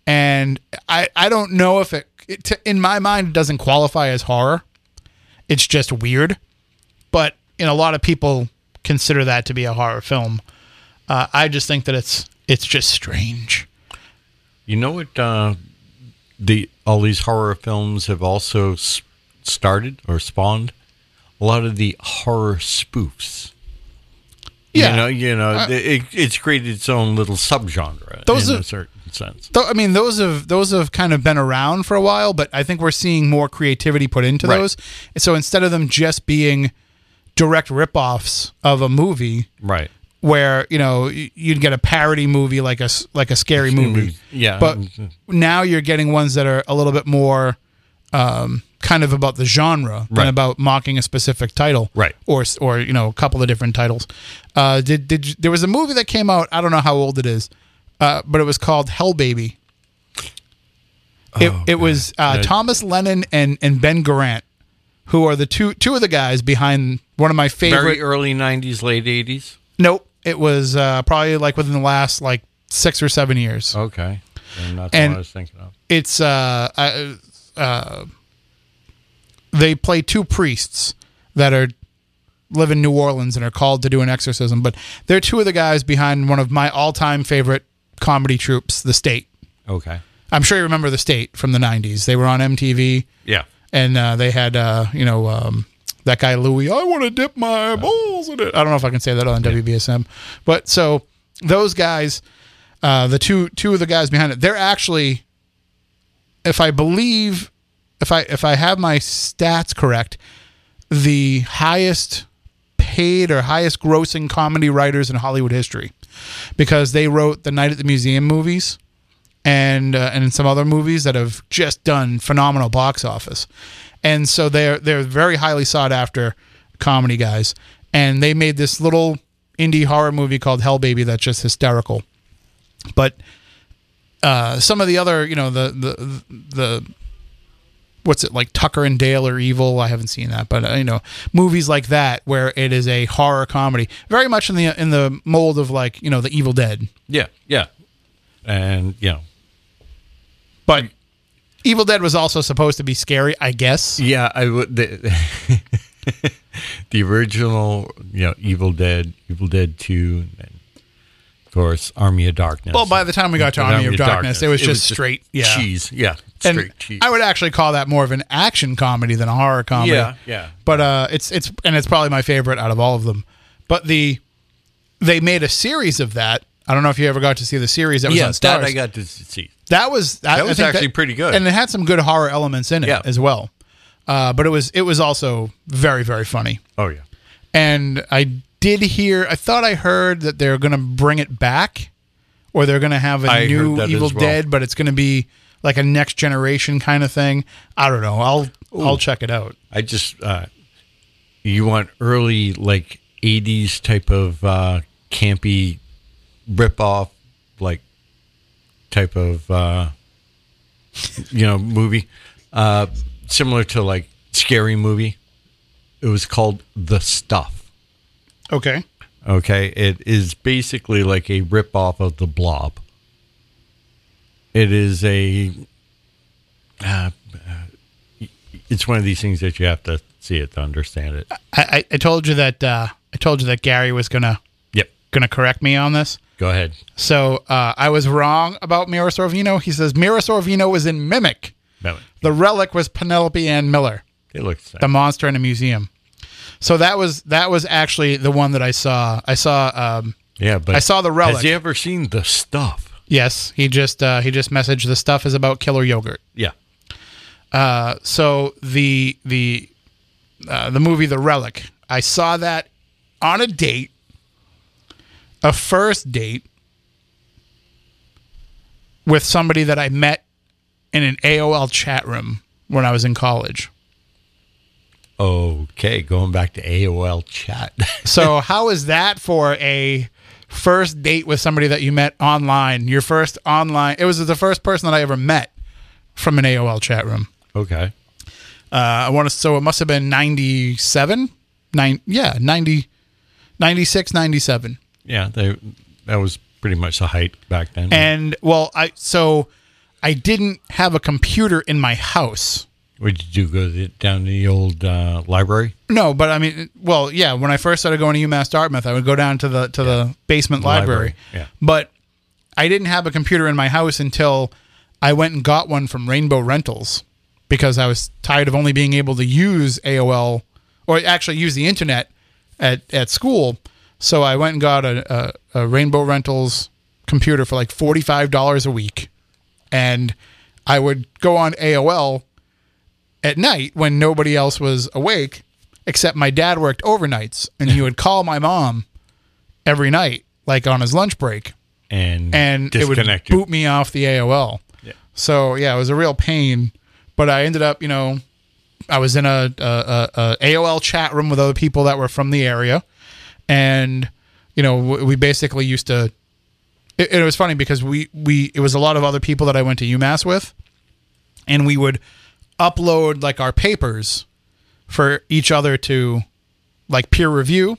Speaker 1: and I I don't know if it, it in my mind it doesn't qualify as horror. It's just weird, but in a lot of people consider that to be a horror film. Uh, I just think that it's it's just strange.
Speaker 2: You know what? Uh, the all these horror films have also s- started or spawned a lot of the horror spoofs.
Speaker 1: Yeah. Uh,
Speaker 2: you know, you know, it, it's created its own little subgenre
Speaker 1: Those are-
Speaker 2: a certain sense.
Speaker 1: Though I mean, those have those have kind of been around for a while, but I think we're seeing more creativity put into
Speaker 2: Right.
Speaker 1: those. So instead of them just being direct ripoffs of a movie,
Speaker 2: Right.
Speaker 1: where you know you'd get a parody movie like a like a scary [laughs] movie,
Speaker 2: Yeah.
Speaker 1: but now you're getting ones that are a little bit more um, kind of about the genre than about mocking a specific title,
Speaker 2: Right.
Speaker 1: Or or you know a couple of different titles. Uh, did did you- there was a movie that came out? I don't know how old it is, uh, but it was called Hell Baby. It,
Speaker 2: Oh,
Speaker 1: it was uh,
Speaker 2: Yeah.
Speaker 1: Thomas Lennon and, and Ben Garant, who are the two two of the guys behind one of my favorite.
Speaker 2: very early '90s, late '80s.
Speaker 1: Nope, it was uh, probably like within the last like six or seven years.
Speaker 2: Okay, and that's
Speaker 1: And-
Speaker 2: what I was thinking of.
Speaker 1: It's uh, uh, uh, they play two priests that are live in New Orleans and are called to do an exorcism, but they're two of the guys behind one of my all time favorite comedy troupes, The State.
Speaker 2: Okay.
Speaker 1: I'm sure you remember The State from the '90s. They were on MTV.
Speaker 2: Yeah.
Speaker 1: and uh, they had uh, you know um, that guy Louis. I want to dip my balls in it. I don't know if I can say that on WBSM, but so those guys, uh, the two two of the guys behind it, they're actually, if I believe, if I if I have my stats correct, the highest paid or highest grossing comedy writers in Hollywood history, because they wrote the Night at the Museum movies and uh, and some other movies that have just done phenomenal box office. And so they're they're very highly sought after comedy guys. And they made this little indie horror movie called Hell Baby that's just hysterical. But uh, some of the other, you know, the the the what's it like Tucker and Dale are evil. I haven't seen that, but uh, you know, movies like that where it is a horror comedy, very much in the in the mold of like you know the Evil Dead.
Speaker 2: Yeah. Yeah. And you know,
Speaker 1: But Evil Dead was also supposed to be scary, I guess.
Speaker 2: Yeah, I would. The, [laughs] the original, you know, Evil Dead, Evil Dead Two, course, Army of Darkness.
Speaker 1: Well, by the time we got to
Speaker 2: And
Speaker 1: Army of Darkness, it was just straight, yeah.
Speaker 2: cheese. Yeah,
Speaker 1: And
Speaker 2: straight cheese.
Speaker 1: I would actually call that more of an action comedy than a horror comedy.
Speaker 2: Yeah, yeah.
Speaker 1: But uh, it's it's and it's probably my favorite out of all of them. But the they made a series of that. I don't know if you ever got to see the series that was
Speaker 2: yeah,
Speaker 1: on Starz.
Speaker 2: that I got to see.
Speaker 1: That was
Speaker 2: That
Speaker 1: I
Speaker 2: was actually pretty good.
Speaker 1: and it had some good horror elements in it
Speaker 2: Yeah.
Speaker 1: as well. Uh, but it was it was also very very funny.
Speaker 2: Oh yeah,
Speaker 1: And I did hear, I thought I heard that they're going to bring it back, or they're going to have a
Speaker 2: I
Speaker 1: new Evil
Speaker 2: well.
Speaker 1: Dead, but it's going to be like a next generation kind of thing. I don't know. I'll I'll check it out.
Speaker 2: I just uh, you want early like '80s type of uh, campy rip off like type of uh, you know movie uh, similar to like scary movie. It was called The Stuff.
Speaker 1: Okay.
Speaker 2: Okay, it is basically like a rip off of the Blob. It is a. Uh, uh, it's one of these things that you have to see it to understand it.
Speaker 1: I, I, I told you that uh, I told you that Gary was gonna
Speaker 2: Yep.
Speaker 1: gonna correct me on this.
Speaker 2: Go ahead.
Speaker 1: So uh, I was wrong about Mira Sorvino. He says Mira Sorvino was in Mimic.
Speaker 2: Belly.
Speaker 1: The relic was Penelope Ann Miller.
Speaker 2: It looks the
Speaker 1: monster in a museum. So that was that was actually the one that I saw. I saw. Um,
Speaker 2: Yeah, but
Speaker 1: I saw the relic.
Speaker 2: Has he ever seen the stuff?
Speaker 1: yes, he just uh, he just messaged the stuff is about killer yogurt.
Speaker 2: Yeah.
Speaker 1: Uh, so the the uh, the movie The Relic. I saw that on a date, a first date with somebody that I met in an AOL chat room when I was in college.
Speaker 2: Okay, going back to AOL chat. [laughs]
Speaker 1: So how is that for a first date with somebody that you met online? Your first online. It was the first person that I ever met from an AOL chat room.
Speaker 2: okay.
Speaker 1: Uh, I want to. So it must have been ninety seven. Nine. Yeah, ninety. 96, 97.
Speaker 2: Yeah, they, that was pretty much the height back then.
Speaker 1: And well, I so I didn't have a computer in my house.
Speaker 2: What did you do? Go to- down to the old uh, library?
Speaker 1: No, but I mean, well, yeah. When I first started going to UMass Dartmouth, I would go down to the to the basement library.
Speaker 2: library, yeah.
Speaker 1: But I didn't have a computer in my house until I went and got one from Rainbow Rentals because I was tired of only being able to use AOL or actually use the internet at at school. So I went and got a, a, a Rainbow Rentals computer for like forty five dollars a week, and I would go on AOL at night when nobody else was awake, except my dad worked overnights, and he would [laughs] call my mom every night, like on his lunch break,
Speaker 2: And,
Speaker 1: and it would
Speaker 2: you.
Speaker 1: boot me off the AOL.
Speaker 2: Yeah.
Speaker 1: So yeah, it was a real pain, but I ended up, you know, I was in a, a, a, a AOL chat room with other people that were from the area, and you know, we basically used to. It, it was funny because we we it was a lot of other people that I went to UMass with, and we would upload like our papers for each other to like peer review.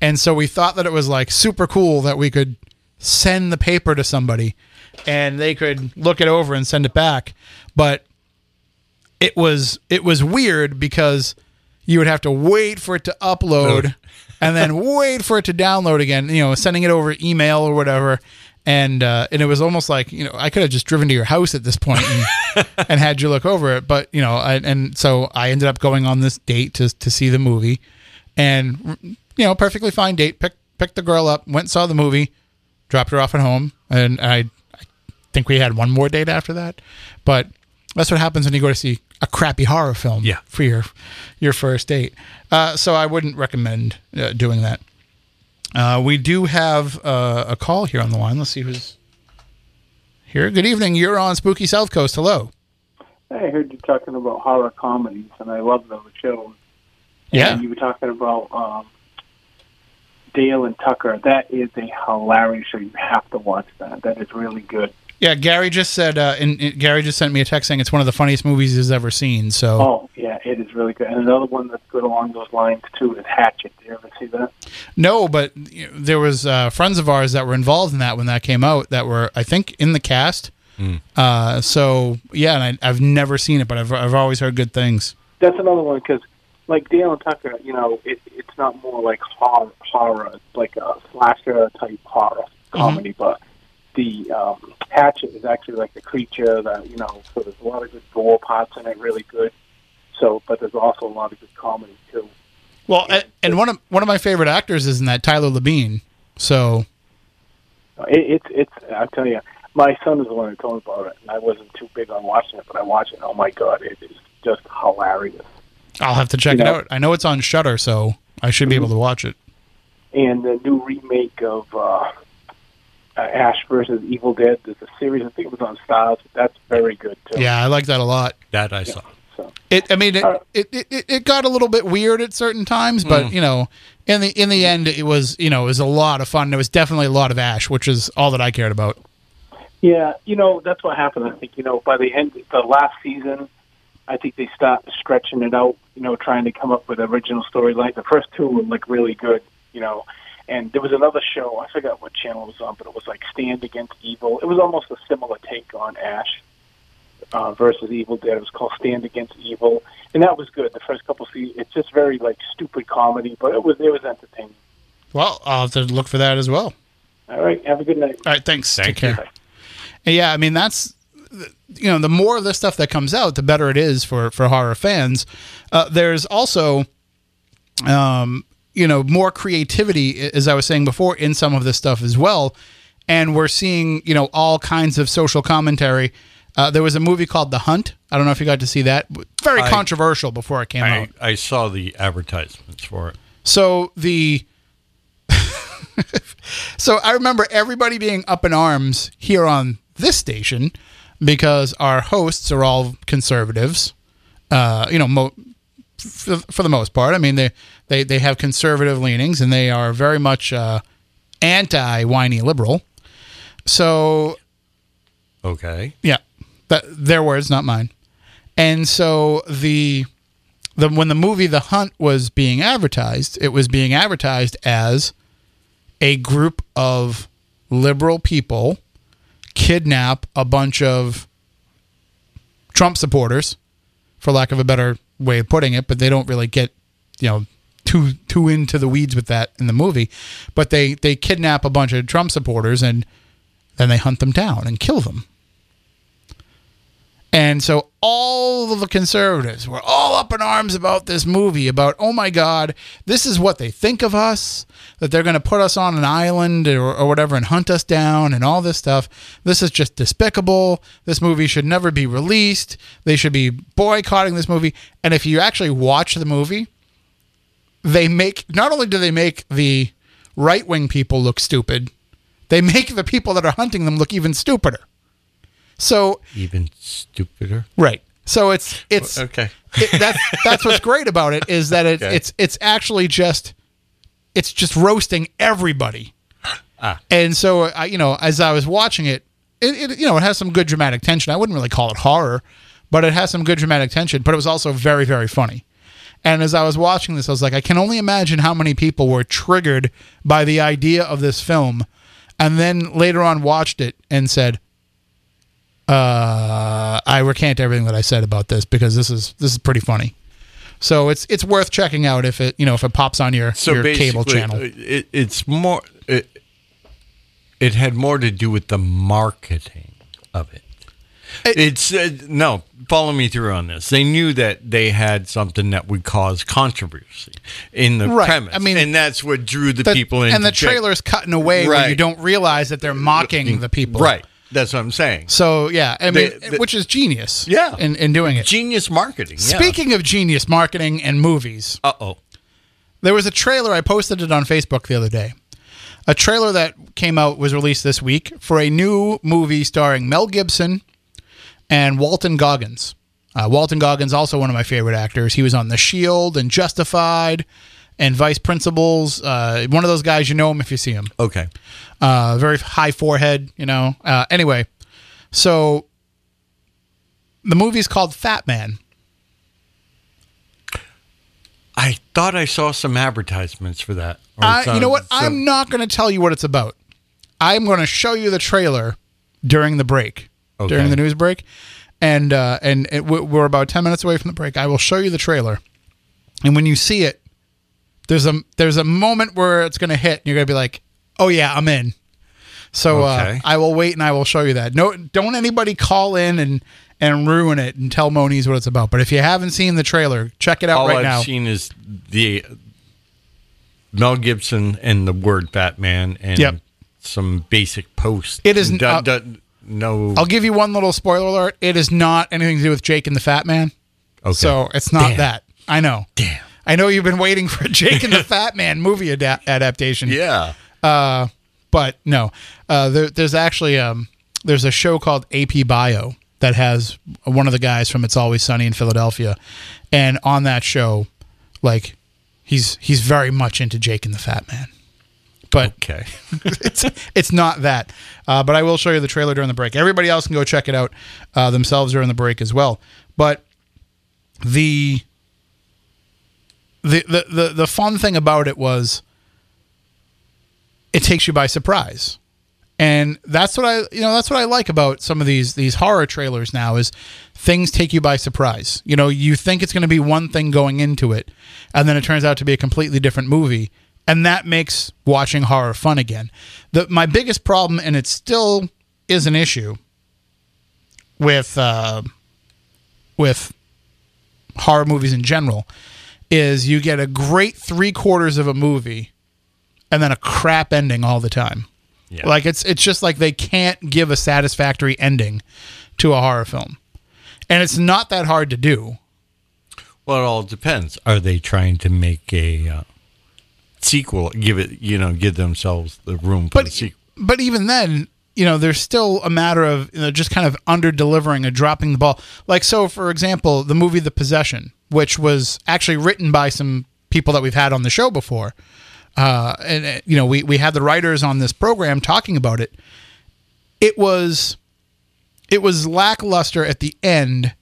Speaker 1: And so we thought that it was like super cool that we could send the paper to somebody and they could look it over and send it back. But it was it was weird because you would have to wait for it to upload and then [laughs] wait for it to download again, you know, sending it over email or whatever. And uh, and it was almost like you know I could have just driven to your house at this point and, [laughs] and had you look over it, but you know I, and so I ended up going on this date to to see the movie, and you know perfectly fine date. Picked picked the girl up, went and saw the movie, dropped her off at home, and I I think we had one more date after that, but that's what happens when you go to see a crappy horror film
Speaker 2: Yeah.
Speaker 1: for your your first date. Uh, so I wouldn't recommend uh, doing that. Uh, we do have uh, a call here on the line. Let's see who's here. Good evening. You're on Spooky South Coast. Hello.
Speaker 3: I heard you talking about horror comedies, and I love those shows.
Speaker 1: Yeah.
Speaker 3: And you were talking about um, Dale and Tucker. That is a hilarious show. You have to watch that. That is really good.
Speaker 1: Yeah, Gary just said, uh, and, and Gary just sent me a text saying it's one of the funniest movies he's ever seen. So,
Speaker 3: Oh, yeah, it is really good. And another one that's good along those lines, too, is Hatchet. Did you ever see that?
Speaker 1: no, but you know, there was uh, friends of ours that were involved in that when that came out that were, I think, in the cast. Uh, so, yeah, and I, I've never seen it, but I've, I've always heard good things.
Speaker 3: That's another one, because, like Dale and Tucker, you know, it, it's not more like horror, horror. It's like a slasher-type horror comedy, but the um, Hatchet is actually like the creature that, you know, so there's a lot of good gore parts in it, really good. So, but there's also a lot of good comedy, too.
Speaker 1: Well, and, and one of one of my favorite actors is in that Tyler Labine. So,
Speaker 3: It, it's it's. I tell you, my son is the one who told me about it, and I wasn't too big on watching it, but I watched it. Oh my god, it is just hilarious.
Speaker 1: I'll have to check
Speaker 3: You
Speaker 1: it
Speaker 3: know-
Speaker 1: out. I know it's on Shudder, so I should be able to watch it.
Speaker 3: And the new remake of uh, uh, Ash versus Evil Dead. There's a series. I think it was on Starz. That's very good too.
Speaker 1: Yeah, I like that a lot.
Speaker 2: That I saw.
Speaker 3: So
Speaker 1: It, I mean, it,
Speaker 3: Uh,
Speaker 1: it, it, it got a little bit weird at certain times, but you know, in the in the end, it was you know it was a lot of fun. There was definitely a lot of Ash, which is all that I cared about.
Speaker 3: yeah, you know that's what happened. I think you know by the end, the last season, I think they start stretching it out. You know, trying to come up with original storyline. The first two were like really good. You know. And there was another show, I forgot what channel it was on, but it was like Stan Against Evil. It was almost a similar take on Ash uh, versus Evil Dead. It was called Stan Against Evil, and that was good. The first couple seasons, it's just very like stupid comedy, but it was it was entertaining.
Speaker 1: Well, I'll have to look for that as well.
Speaker 3: All right, have a good night.
Speaker 1: All right, thanks.
Speaker 2: Thank
Speaker 1: Take
Speaker 2: you.
Speaker 1: care. Yeah, I mean that's you know the more of this stuff that comes out, the better it is for for horror fans. Uh, there's also, um, you know, more creativity, as I was saying before, in some of this stuff as well, and we're seeing you know all kinds of social commentary. Uh, there was a movie called The Hunt. I don't know if you got to see that. Very
Speaker 2: I-
Speaker 1: controversial before it came out.
Speaker 2: I, I saw the advertisements for it.
Speaker 1: So the [laughs] So I remember everybody being up in arms here on this station because our hosts are all conservatives. Uh, you know, mo- for, for the most part. I mean, they, they they have conservative leanings and they are very much uh, anti whiny liberal. So
Speaker 2: Okay.
Speaker 1: yeah, that their words, not mine. And so the the when the movie The Hunt was being advertised, it was being advertised as a group of liberal people kidnap a bunch of Trump supporters, for lack of a better way of putting it, but they don't really get, you know, too too into the weeds with that in the movie. But they they kidnap a bunch of Trump supporters and then they hunt them down and kill them. And so all of the conservatives were all up in arms about this movie about, oh my God, this is what they think of us, that they're going to put us on an island or, or whatever and hunt us down and all this stuff. This is just despicable. This movie should never be released. They should be boycotting this movie. And if you actually watch the movie, they make, not only do they make the right wing people look stupid, they make the people that are hunting them look even stupider. So
Speaker 2: Even stupider.
Speaker 1: Right. So it's it's
Speaker 2: Okay.
Speaker 1: it, that's [laughs] that's what's great about it is that it,
Speaker 2: Okay.
Speaker 1: it's it's actually just it's just roasting everybody. [gasps]
Speaker 2: Ah.
Speaker 1: And so I you know as I was watching it, it, it you know it has some good dramatic tension. I wouldn't really call it horror, but it has some good dramatic tension. But it was also very very funny. And as I was watching this, I was like, I can only imagine how many people were triggered by the idea of this film, and then later on watched it and said, uh, I recant everything that I said about this because this is this is pretty funny. So it's it's worth checking out if it you know if it pops on your
Speaker 2: So
Speaker 1: your cable channel.
Speaker 2: It, it's more. It, it had more to do with the marketing of it.
Speaker 1: It-
Speaker 2: it's uh, no. Follow me through on this. They knew that they had something that would cause controversy in the
Speaker 1: Right.
Speaker 2: premise.
Speaker 1: I mean,
Speaker 2: and that's what drew the,
Speaker 1: The-
Speaker 2: people in.
Speaker 1: and the trailer's cutting away where you don't realize that they're mocking the people.
Speaker 2: Right. That's what I'm saying.
Speaker 1: So yeah, I mean,
Speaker 2: They- they-
Speaker 1: which is genius.
Speaker 2: Yeah.
Speaker 1: In in doing it.
Speaker 2: Genius marketing.
Speaker 1: Speaking of genius marketing and movies,
Speaker 2: Uh oh.
Speaker 1: There was a trailer. I posted it on Facebook the other day. A trailer that came out was released this week for a new movie starring Mel Gibson and Walton Goggins. Uh, Walton Goggins, also one of my favorite actors. He was on The Shield and Justified and Vice Principals. Uh, one of those guys, you know him if you see him.
Speaker 2: Okay.
Speaker 1: Uh, very high forehead, you know. Uh, anyway, so the movie's called Fatman.
Speaker 2: I thought I saw some advertisements for that.
Speaker 1: I, you know what?
Speaker 2: some-
Speaker 1: I'm not going to tell you what it's about. I'm going to show you the trailer during the break,
Speaker 2: Okay.
Speaker 1: during the news break, and uh, and it, we're about ten minutes away from the break. I will show you the trailer, and when you see it, there's a there's a moment where it's going to hit, and you're going to be like, "Oh yeah, I'm in." So uh, I will wait and I will show you that. No, don't anybody call in and and ruin it and tell Moniz what it's about. But if you haven't seen the trailer, check it out
Speaker 2: all
Speaker 1: right
Speaker 2: I've
Speaker 1: now.
Speaker 2: seen is the Mel Gibson and the word Batman and
Speaker 1: Yep.
Speaker 2: some basic posts.
Speaker 1: It is-
Speaker 2: Du-
Speaker 1: uh,
Speaker 2: du- no.
Speaker 1: I'll give you one little spoiler alert. It is not anything to do with Jake and the Fat Man.
Speaker 2: okay.
Speaker 1: So it's not
Speaker 2: Damn.
Speaker 1: that. I know.
Speaker 2: Damn.
Speaker 1: I know you've been waiting for a [laughs] Jake and the [laughs] Fat Man movie ada- adaptation.
Speaker 2: Yeah.
Speaker 1: Uh, but no, uh, there, there's actually um, there's a show called AP Bio that has one of the guys from It's Always Sunny in Philadelphia, and on that show, like he's he's very much into Jake and the Fat Man. But
Speaker 2: Okay. [laughs]
Speaker 1: it's it's not that. Uh, but I will show you the trailer during the break. Everybody else can go check it out uh, themselves during the break as well. But the the the the, the fun thing about it was it takes you by surprise. And that's what I you know that's what I like about some of these these horror trailers now is things take you by surprise. You know, you think it's going to be one thing going into it and then it turns out to be a completely different movie and that makes watching horror fun again. The my biggest problem and it still is an issue with uh, with horror movies in general is you get a great three quarters of a movie and then a crap ending all the time.
Speaker 2: Yeah.
Speaker 1: Like it's it's just like they can't give a satisfactory ending to a horror film. And it's not that hard to do.
Speaker 2: Well, it all depends. Are they trying to make a uh, sequel? Give it, you know, give themselves the room for the
Speaker 1: But
Speaker 2: sequel.
Speaker 1: but even then, you know, there's still a matter of you know, just kind of under delivering or dropping the ball. Like so, for example, the movie The Possession, which was actually written by some people that we've had on the show before. Uh, and uh, you know, we we had the writers on this program talking about it. It was it was lackluster at the end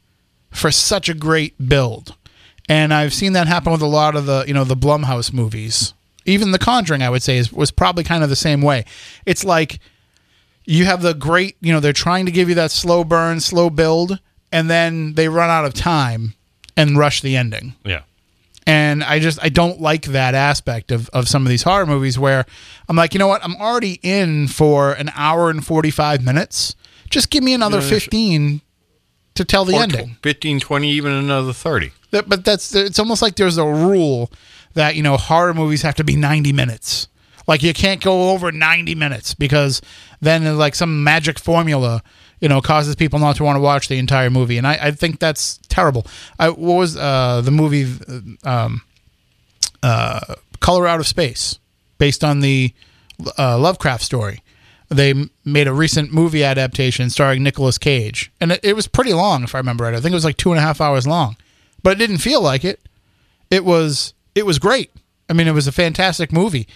Speaker 1: for such a great build. and I've seen that happen with a lot of the you know the Blumhouse movies. Even The Conjuring, I would say, is, was probably kind of the same way. It's like you have the great, you know, they're trying to give you that slow burn, slow build, and then they run out of time and rush the ending.
Speaker 2: Yeah.
Speaker 1: And I just I don't like that aspect of, of some of these horror movies where I'm like, you know what, I'm already in for an hour and forty five minutes. Just give me another
Speaker 2: Yeah,
Speaker 1: fifteen to tell the ending.
Speaker 2: tw- 15, 20, even another 30.
Speaker 1: That- But that's it's almost like there's a rule that, you know, horror movies have to be ninety minutes. Like you can't go over ninety minutes because then like some magic formula, you know, causes people not to want to watch the entire movie. And I, I think that's terrible. I what was uh the movie um uh Color Out of Space, based on the uh, Lovecraft story. They made a recent movie adaptation starring Nicolas Cage, and it, it was pretty long, if I remember right. I think it was like two and a half hours long, but it didn't feel like it. It was it was great. I mean, it was a fantastic movie.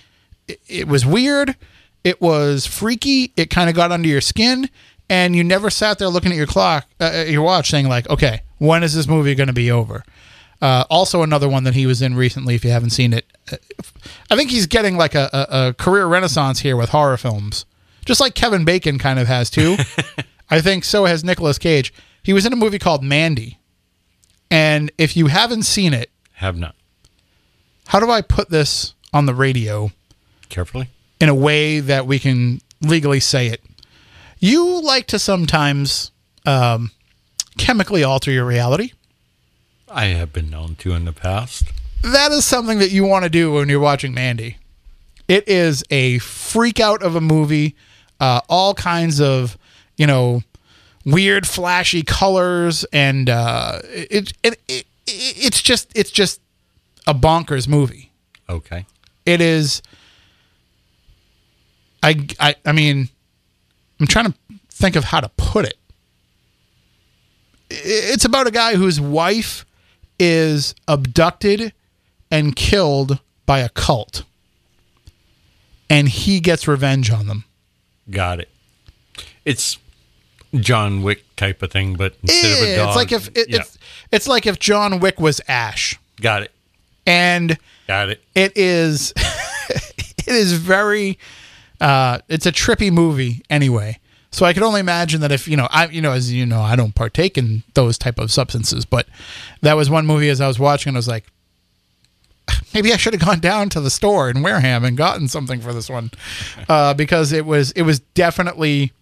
Speaker 1: It, it was weird. It was freaky. It kind of got under your skin, and you never sat there looking at your clock, uh, your watch, saying like, "Okay, when is this movie going to be over?" Uh, also, another one that he was in recently. If you haven't seen it, uh, I think he's getting like a, a, a career renaissance here with horror films, just like Kevin Bacon kind of has too. [laughs] I think so has Nicolas Cage. He was in a movie called Mandy, and if you haven't seen it,
Speaker 2: Have not.
Speaker 1: how do I put this on the radio
Speaker 2: Carefully.
Speaker 1: in a way that we can legally say it? You like to sometimes um, chemically alter your reality.
Speaker 2: I have been known to in the past.
Speaker 1: that is something that you want to do when you're watching Mandy. It is a freak out of a movie, uh, all kinds of, you know, weird flashy colors, and uh, it, it, it it's just it's just a bonkers movie.
Speaker 2: Okay.
Speaker 1: It is. I I I mean, I'm trying to think of how to put it. It's about a guy whose wife is abducted and killed by a cult, and he gets revenge on them.
Speaker 2: Got it. It's John Wick type of thing, but instead of a dog.
Speaker 1: it's like if it,
Speaker 2: yeah.
Speaker 1: it's it's like if John Wick was Ash,
Speaker 2: Got it.
Speaker 1: and
Speaker 2: Got it.
Speaker 1: it is [laughs] it is very uh it's a trippy movie anyway. So i could only imagine that if you know i you know as you know i don't partake in those type of substances but that was one movie as i was watching and i was like [sighs] maybe i should have gone down to the store in wareham and gotten something for this one. [laughs] Uh because it was it was definitely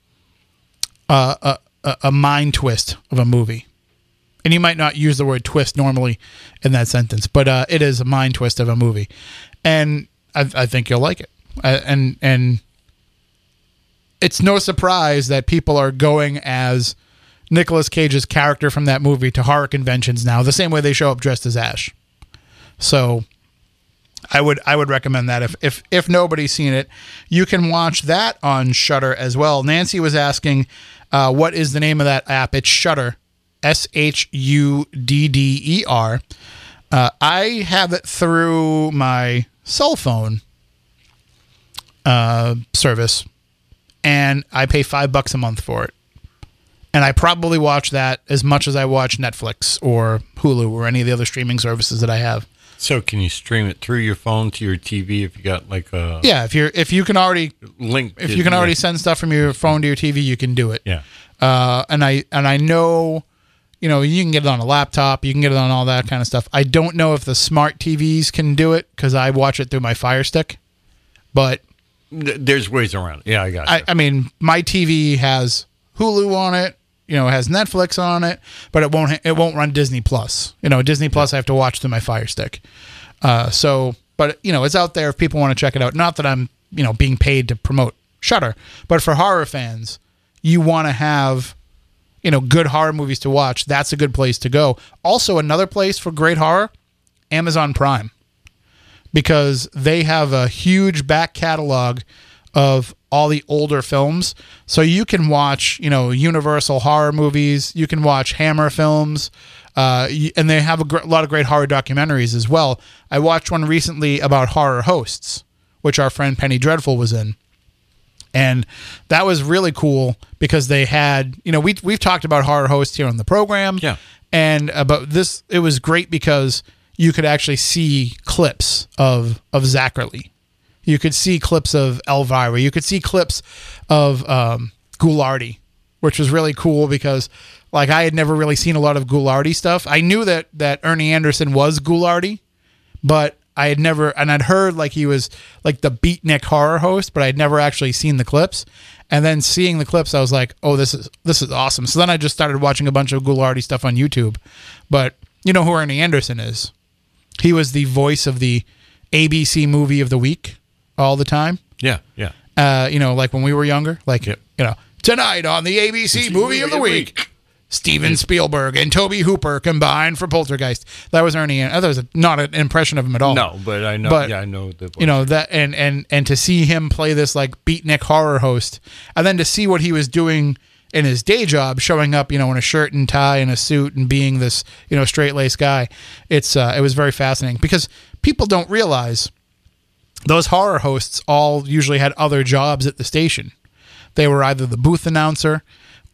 Speaker 1: uh, a, a a mind twist of a movie. And you might not use the word twist normally in that sentence, but uh, it is a mind twist of a movie, and I, I think you'll like it. Uh, and and it's no surprise that people are going as Nicolas Cage's character from that movie to horror conventions now, the same way they show up dressed as Ash. So I would I would recommend that if if if nobody's seen it, you can watch that on Shudder as well. Nancy was asking, uh, what is the name of that app? It's Shudder, S H U D D E R. Uh, I have it through my cell phone uh, service, and I pay five bucks a month for it. And I probably watch that as much as I watch Netflix or Hulu or any of the other streaming services that I have.
Speaker 2: So can you stream it through your phone to your TV if you got like a
Speaker 1: Yeah, if you're if you can already
Speaker 2: link?
Speaker 1: if you can already send stuff from your phone to your TV, you can do it.
Speaker 2: Yeah.
Speaker 1: Uh, and I and I know, you know, you can get it on a laptop, you can get it on all that kind of stuff. I don't know if the smart TVs can do it because I watch it through my Fire Stick. But
Speaker 2: There's ways around it. Yeah, I got
Speaker 1: I. I mean, my TV has Hulu on it. You know, it has Netflix on it, but it won't it won't run Disney Plus. You know, Disney Plus I have to watch through my Fire Stick. Uh, so, but you know, it's out there if people want to check it out. Not that I'm you know being paid to promote Shudder, but for horror fans, you want to have you know good horror movies to watch. That's a good place to go. Also, another place for great horror, Amazon Prime because they have a huge back catalog of all the older films. So you can watch, you know, Universal horror movies. You can watch Hammer films, uh, and they have a gr- lot of great horror documentaries as well. I watched one recently about horror hosts, which our friend Penny Dreadful was in. And that was really cool because they had, you know, we we've talked about horror hosts here on the program.
Speaker 2: Yeah.
Speaker 1: And about this, it was great because you could actually see clips of of Zacherley. You could see clips of Elvira. You could see clips of um, Ghoulardi, which was really cool because like I had never really seen a lot of Ghoulardi stuff. I knew that that Ernie Anderson was Ghoulardi, but I had never and I'd heard like he was like the beatnik horror host, but I'd never actually seen the clips. And then seeing the clips, I was like, "Oh, this is this is awesome." So then I just started watching a bunch of Ghoulardi stuff on YouTube. But you know who Ernie Anderson is? He was the voice of the ABC movie of the week all the time.
Speaker 2: Yeah, yeah.
Speaker 1: Uh, you know, like when we were younger, like
Speaker 2: Yep.
Speaker 1: you know, tonight on the ABC movie of the week. Steven Spielberg and Tobe Hooper combined for Poltergeist. That was Ernie. An- That was a, not an impression of him at all.
Speaker 2: No, but I know.
Speaker 1: But,
Speaker 2: yeah, I know the.
Speaker 1: you know that and and and to see him play this like beatnik horror host and then to see what he was doing in his day job showing up you know in a shirt and tie and a suit and being this you know straight laced guy. It's uh, it was very fascinating because people don't realize those horror hosts all usually had other jobs at the station. They were either the booth announcer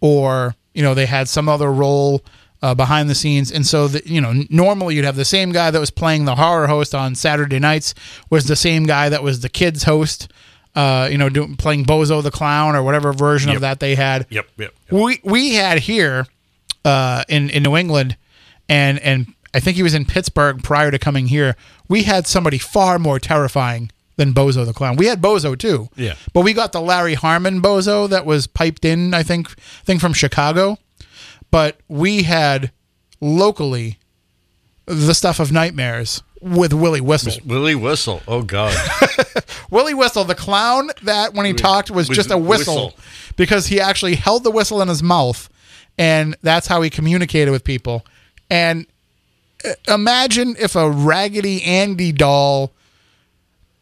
Speaker 1: or you know they had some other role uh, behind the scenes. And so the, you know normally you'd have the same guy that was playing the horror host on saturday nights was the same guy that was the kids host uh, you know doing playing bozo the clown or whatever version of that they had
Speaker 2: Yep, yep. yep.
Speaker 1: we we had here uh, in in New England, and and I think he was in Pittsburgh prior to coming here. We had somebody far more terrifying than Bozo the Clown. We had Bozo too,
Speaker 2: Yeah.
Speaker 1: but we got the Larry Harmon Bozo that was piped in. I think I think from Chicago, but we had locally the stuff of nightmares with Willie Whistle.
Speaker 2: Willie Whistle. Oh God. [laughs]
Speaker 1: Willie Whistle, the clown that when he talked
Speaker 2: was
Speaker 1: just a whistle,
Speaker 2: whistle.
Speaker 1: because he actually held the whistle in his mouth and that's how he communicated with people. And uh, imagine if a Raggedy Andy doll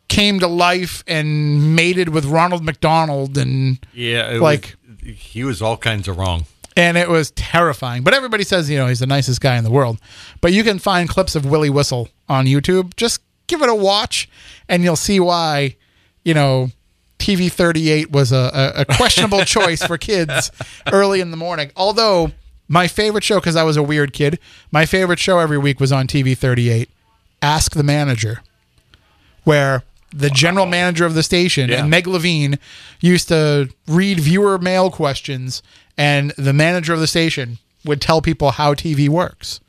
Speaker 1: came to life and mated with Ronald McDonald and
Speaker 2: Yeah, it
Speaker 1: Like-
Speaker 2: was, he was all kinds of wrong.
Speaker 1: And it was terrifying. But everybody says, you know, he's the nicest guy in the world. But you can find clips of Willie Whistle on YouTube. Just give it a watch, and you'll see why, you know, TV 38 was a, a, a questionable [laughs] choice for kids early in the morning. Although, my favorite show, because I was a weird kid, my favorite show every week was on TV 38 Ask the Manager, where the general manager of the station
Speaker 2: Yeah.
Speaker 1: and Meg Levine used to read viewer mail questions, and the manager of the station would tell people how TV works.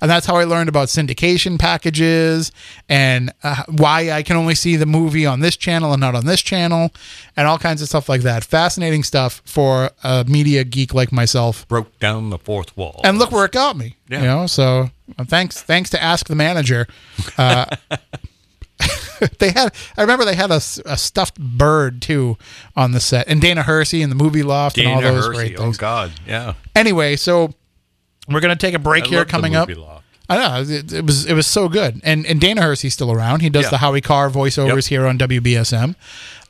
Speaker 1: And that's how I learned about syndication packages and uh, why I can only see the movie on this channel and not on this channel, and all kinds of stuff like that. Fascinating stuff for a media geek like myself.
Speaker 2: Broke down the fourth wall.
Speaker 1: And look where it got me. You know, so uh, thanks thanks to Ask the Manager. Uh, [laughs] [laughs] they had I remember they had a stuffed bird too on the set, and Dana Hersey and the movie loft and all those
Speaker 2: Hersey.
Speaker 1: great things. Oh.
Speaker 2: God. Yeah.
Speaker 1: Anyway, so we're gonna take a break
Speaker 2: I
Speaker 1: here coming up.
Speaker 2: Loft.
Speaker 1: I know it, it was it was so good, and and Dana Hersey's still around. He does
Speaker 2: Yeah.
Speaker 1: the Howie Carr voiceovers
Speaker 2: Yep.
Speaker 1: here on WBSM.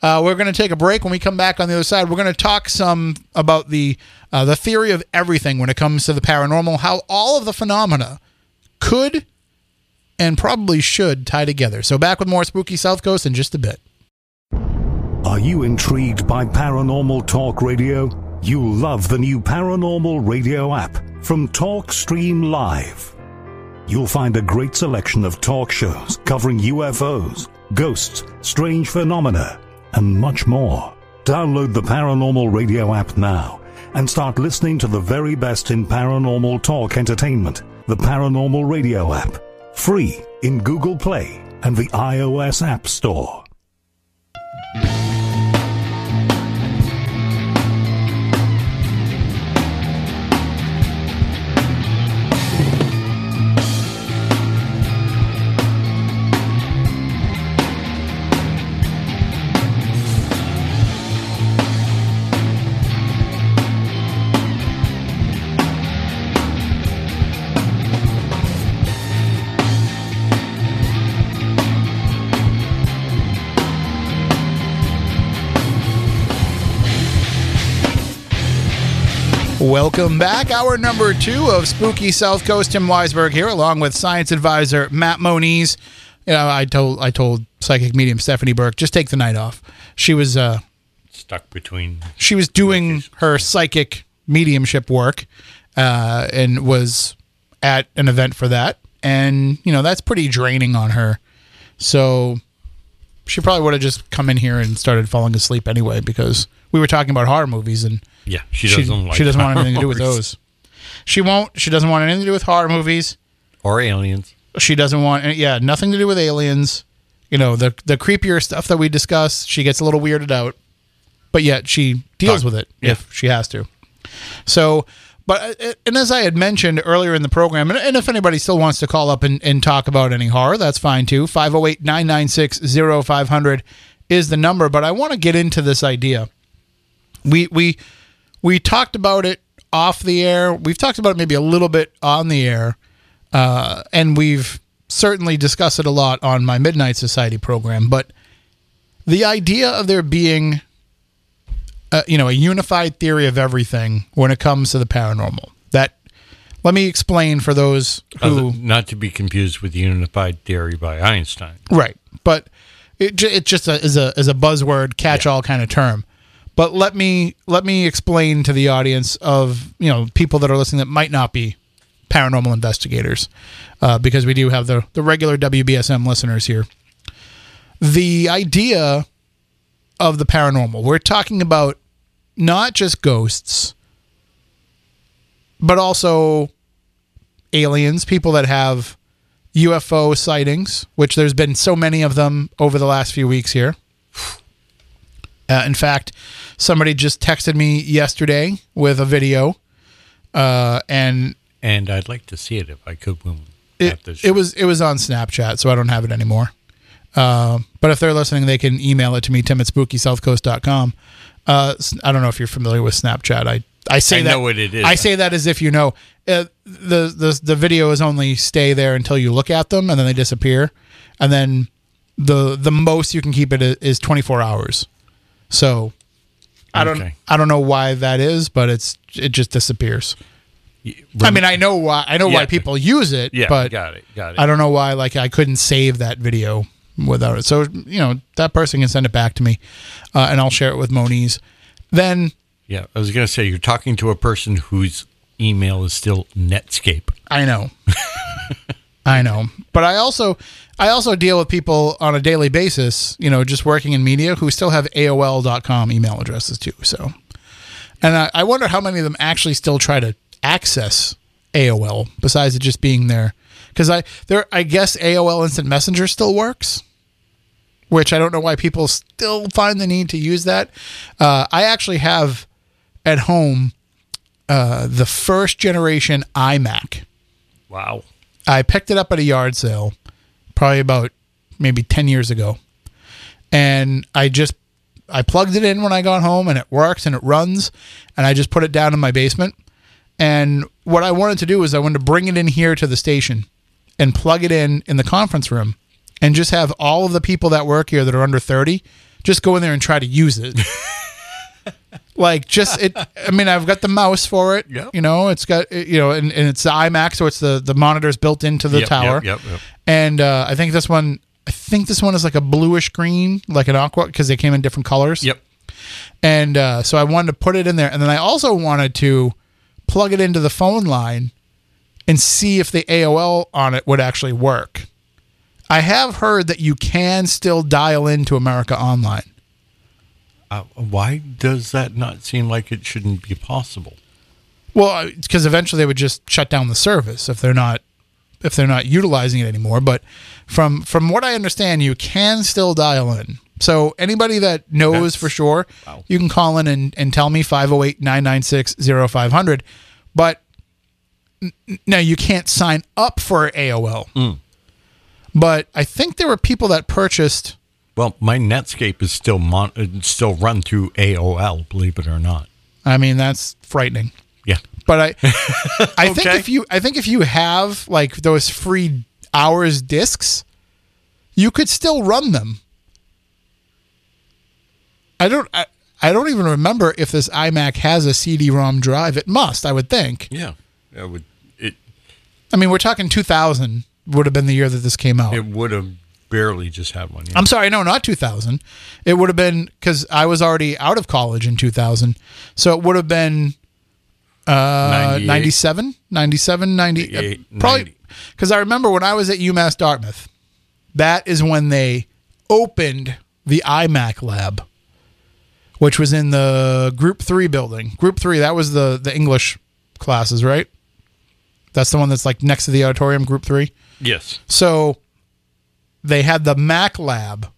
Speaker 1: Uh, we're going to take a break. When we come back on the other side, we're going to talk some about the uh, the theory of everything when it comes to the paranormal. How all of the phenomena could and probably should tie together. So back with more spooky South Coast in just a bit.
Speaker 4: Are you intrigued by paranormal talk radio? You'll love the new paranormal radio app from TalkStream Live. You'll find a great selection of talk shows covering UFOs, ghosts, strange phenomena, and much more. Download the paranormal radio app now and start listening to the very best in paranormal talk entertainment. The paranormal radio app, free in Google Play and the iOS App Store.
Speaker 1: Welcome back. Hour number two of Spooky South Coast. Tim Weisberg here, along with science advisor Matt Moniz. You know, I told I told psychic medium Stephanie Burke just take the night off. She was uh,
Speaker 2: Stuck between.
Speaker 1: she was doing her psychic mediumship work uh, and was at an event for that and you know that's pretty draining on her. So she probably would have just come in here and started falling asleep anyway because we were talking about horror movies and
Speaker 2: Yeah, she
Speaker 1: she,
Speaker 2: doesn't like
Speaker 1: she doesn't want anything to do with those. She won't. She doesn't want anything to do with horror movies.
Speaker 2: or aliens.
Speaker 1: She doesn't want. Yeah, nothing to do with aliens. You know the the creepier stuff that we discuss. She gets a little weirded out, but yet she deals
Speaker 2: Talk-
Speaker 1: with it
Speaker 2: yeah.
Speaker 1: if she has to. So, but uh, and as I had mentioned earlier in the program, and, and if anybody still wants to call up and, and talk about any horror, that's fine too. 508 996 0500 is the number. But I want to get into this idea. We, we, we talked about it off the air. We've talked about it maybe a little bit on the air. Uh, and we've certainly discussed it a lot on my Midnight Society program. But the idea of there being uh, you know, a unified theory of everything when it comes to the paranormal. That let me explain for those who
Speaker 2: Other- not to be confused with the unified theory by Einstein.
Speaker 1: right, but it it just a, is a is a buzzword catch-all kind of term. But let me let me explain to the audience of you know people that are listening that might not be paranormal investigators, uh, because we do have the the regular WBSM listeners here. The idea of the paranormal, we're talking about not just ghosts, but also aliens, people that have UFO sightings, which there's been so many of them over the last few weeks here. Uh, in fact, somebody just texted me yesterday with a video, uh, and
Speaker 2: And I'd like to see it if I could. When
Speaker 1: it, it was it was on Snapchat, so I don't have it anymore. Uh, but if they're listening, they can email it to me, tim at spookysouthcoast.com. Uh, I don't know if you're familiar with Snapchat. I, I say
Speaker 2: I
Speaker 1: that
Speaker 2: know what it is.
Speaker 1: I say that as if you know. Uh, the the the videos only stay there until you look at them, and then they disappear, and then the the most you can keep it is 24 hours. So I don't
Speaker 2: Okay.
Speaker 1: I don't know why that is, but it's it just disappears. I mean, I know why I know why people use it,
Speaker 2: yeah,
Speaker 1: but
Speaker 2: got it, got it.
Speaker 1: I don't know why like I couldn't save that video without it. So you know that person can send it back to me, uh, and I'll share it with Moniz. Then
Speaker 2: yeah, I was gonna say you're talking to a person whose email is still Netscape.
Speaker 1: I know, [laughs] I know, but I also I also deal with people on a daily basis. You know, just working in media who still have AOL.com email addresses too. So, and I, I wonder how many of them actually still try to access AOL besides it just being there. Because I there I guess AOL Instant Messenger still works. which I don't know why people still find the need to use that. Uh, I actually have at home uh, the first generation iMac.
Speaker 2: Wow.
Speaker 1: I picked it up at a yard sale probably about maybe 10 years ago. And I just I plugged it in when I got home and it works and it runs and I just put it down in my basement. And what I wanted to do is I wanted to bring it in here to the station and plug it in in the conference room and just have all of the people that work here that are under 30 just go in there and try to use it. [laughs] like just it I mean I've got the mouse for it.
Speaker 2: Yep.
Speaker 1: You know, it's got you know and, and it's the iMac so it's the the monitors built into the
Speaker 2: Yep,
Speaker 1: tower.
Speaker 2: Yep, yep, yep.
Speaker 1: And uh, I think this one I think this one is like a bluish green, like an aqua because they came in different colors.
Speaker 2: Yep.
Speaker 1: And uh, so I wanted to put it in there and then I also wanted to plug it into the phone line and see if the AOL on it would actually work. I have heard that you can still dial into America Online.
Speaker 2: Uh, why does that not seem like it shouldn't be possible?
Speaker 1: Well, because eventually they would just shut down the service if they're not if they're not utilizing it anymore. But from from what I understand, you can still dial in. So anybody that knows
Speaker 2: That's-
Speaker 1: for sure,
Speaker 2: wow.
Speaker 1: you can call in and, and tell me 508-996-0500. But n- now you can't sign up for AOL. But I think there were people that purchased
Speaker 2: Well, my Netscape is still mon- uh, still run through AOL, believe it or not.
Speaker 1: I mean, that's frightening.
Speaker 2: Yeah.
Speaker 1: But I, [laughs] I think if you, I think if you have like those free hours discs, you could still run them. I don't, I, I don't even remember if this iMac has a CD-ROM drive. It must, I would think.
Speaker 2: Yeah. It would it
Speaker 1: I mean, we're talking 2000 would have been the year that this came out.
Speaker 2: it would have barely just had one. Yeah.
Speaker 1: I'm sorry, no, not 2000. It would have been because I was already out of college in 2000. So it would have been uh, 97, 97, 90, uh,
Speaker 2: 98,
Speaker 1: probably because I remember when I was at UMass Dartmouth, that is when they opened the iMac lab, which was in the Group Three building. Group Three, that was the the English classes, right? That's the one that's like next to the auditorium, Group Three.
Speaker 2: Yes.
Speaker 1: So they had the Mac lab.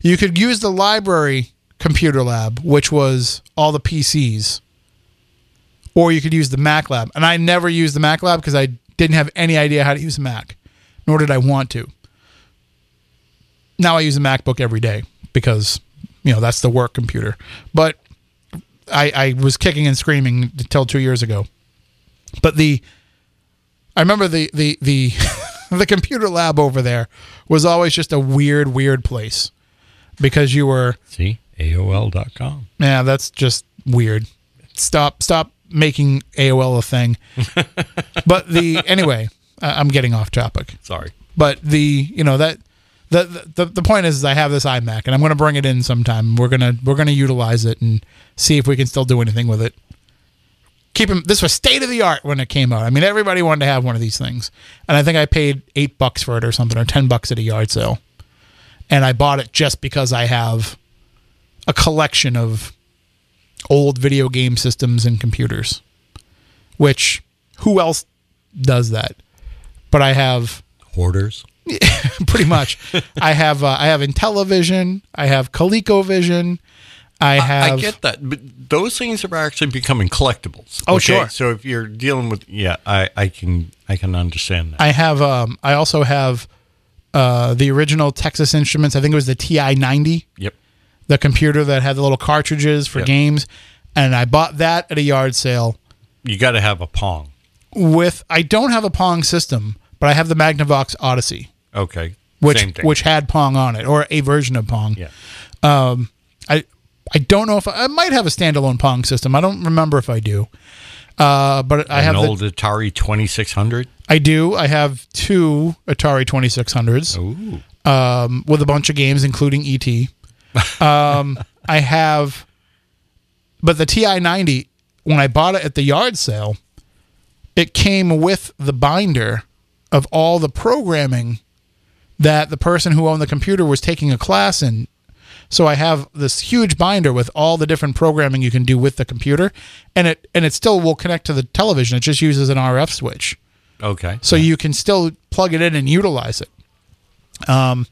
Speaker 1: You could use the library computer lab, which was all the PCs, or you could use the Mac lab. And I never used the Mac lab because I didn't have any idea how to use a Mac, nor did I want to. Now I use a MacBook every day because you know that's the work computer. But I, I was kicking and screaming until two years ago. But the I remember the the the [laughs] the computer lab over there was always just a weird weird place because you were
Speaker 2: See, AOL.com.
Speaker 1: yeah that's just weird. Stop stop making AOL a thing. [laughs] but the anyway, I'm getting off topic.
Speaker 2: Sorry.
Speaker 1: But the you know that the the the point is, is I have this iMac and I'm going to bring it in sometime. We're gonna we're gonna utilize it and see if we can still do anything with it. Keep 'em- This was state of the art when it came out. I mean, everybody wanted to have one of these things, and I think I paid eight bucks for it or something, or ten bucks at a yard sale. And I bought it just because I have a collection of old video game systems and computers. Which who else does that? But I have
Speaker 2: Hoarders. [laughs]
Speaker 1: pretty much. [laughs] I have uh, I have Intellivision. I have ColecoVision. I have.
Speaker 2: I get that, but those things are actually becoming collectibles.
Speaker 1: Oh, sure.
Speaker 2: So if you're dealing with, yeah, I, I can I can understand that.
Speaker 1: I have. Um, I also have uh, the original Texas Instruments. I think it was the TI ninety,
Speaker 2: yep.
Speaker 1: the computer that had the little cartridges for
Speaker 2: Yep.
Speaker 1: games, and I bought that at a yard sale.
Speaker 2: You got to have a Pong.
Speaker 1: With I don't have a Pong system, but I have the Magnavox Odyssey,
Speaker 2: Okay.
Speaker 1: which
Speaker 2: Same thing.
Speaker 1: which had Pong on it or a version of Pong.
Speaker 2: yeah.
Speaker 1: Um, I I don't know if I, I might have a standalone Pong system. I don't remember if I do. Uh, but I
Speaker 2: An
Speaker 1: have the,
Speaker 2: old Atari 2600.
Speaker 1: I do. I have two Atari 2600s
Speaker 2: Ooh.
Speaker 1: um, with a bunch of games, including ET. [laughs] Um, I have, but the TI 90, when I bought it at the yard sale, it came with the binder of all the programming that the person who owned the computer was taking a class in. So I have this huge binder with all the different programming you can do with the computer, and it and it still will connect to the television. It just uses an RF switch
Speaker 2: Okay.
Speaker 1: so you can still plug it in and utilize it. Um,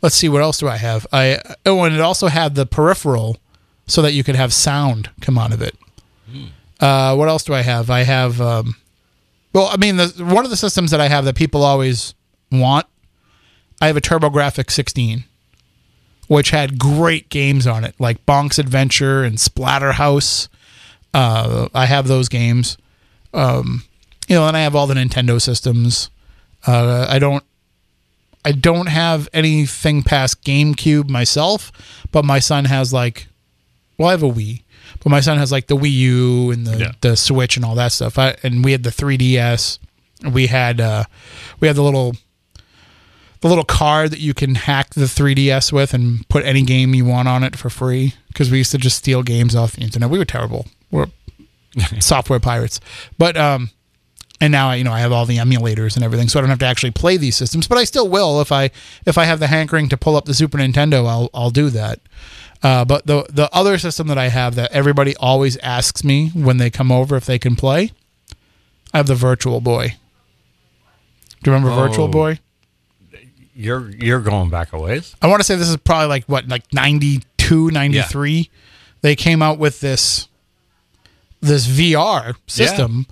Speaker 1: let's see what else do I have. I oh, and it also had the peripheral, so that you could have sound come out of it. Uh, what else do I have? I have, um, well, I mean, the, one of the systems that I have that people always want. I have a TurboGrafx 16, which had great games on it, like Bonk's Adventure and Splatterhouse. Uh, I have those games you know, and I have all the Nintendo systems. Uh, I don't, I don't have anything past GameCube myself, but my son has like, well, I have a Wii, but my son has like the Wii U and the
Speaker 2: Yeah.
Speaker 1: the Switch and all that stuff. I, and we had the 3DS. We had uh, we had the little the little card that you can hack the 3DS with and put any game you want on it for free because we used to just steal games off the internet. We were terrible. We're [laughs] software pirates. But um and now I you know I have all the emulators and everything so I don't have to actually play these systems, but I still will if I if I have the hankering to pull up the Super Nintendo, I'll I'll do that. Uh, but the the other system that I have that everybody always asks me when they come over if they can play, I have the Virtual Boy. Do you remember Virtual
Speaker 2: Oh.
Speaker 1: Boy?
Speaker 2: You're you're going back a ways.
Speaker 1: I want to say this is probably like what, like 92, 93. They came out with this this VR system.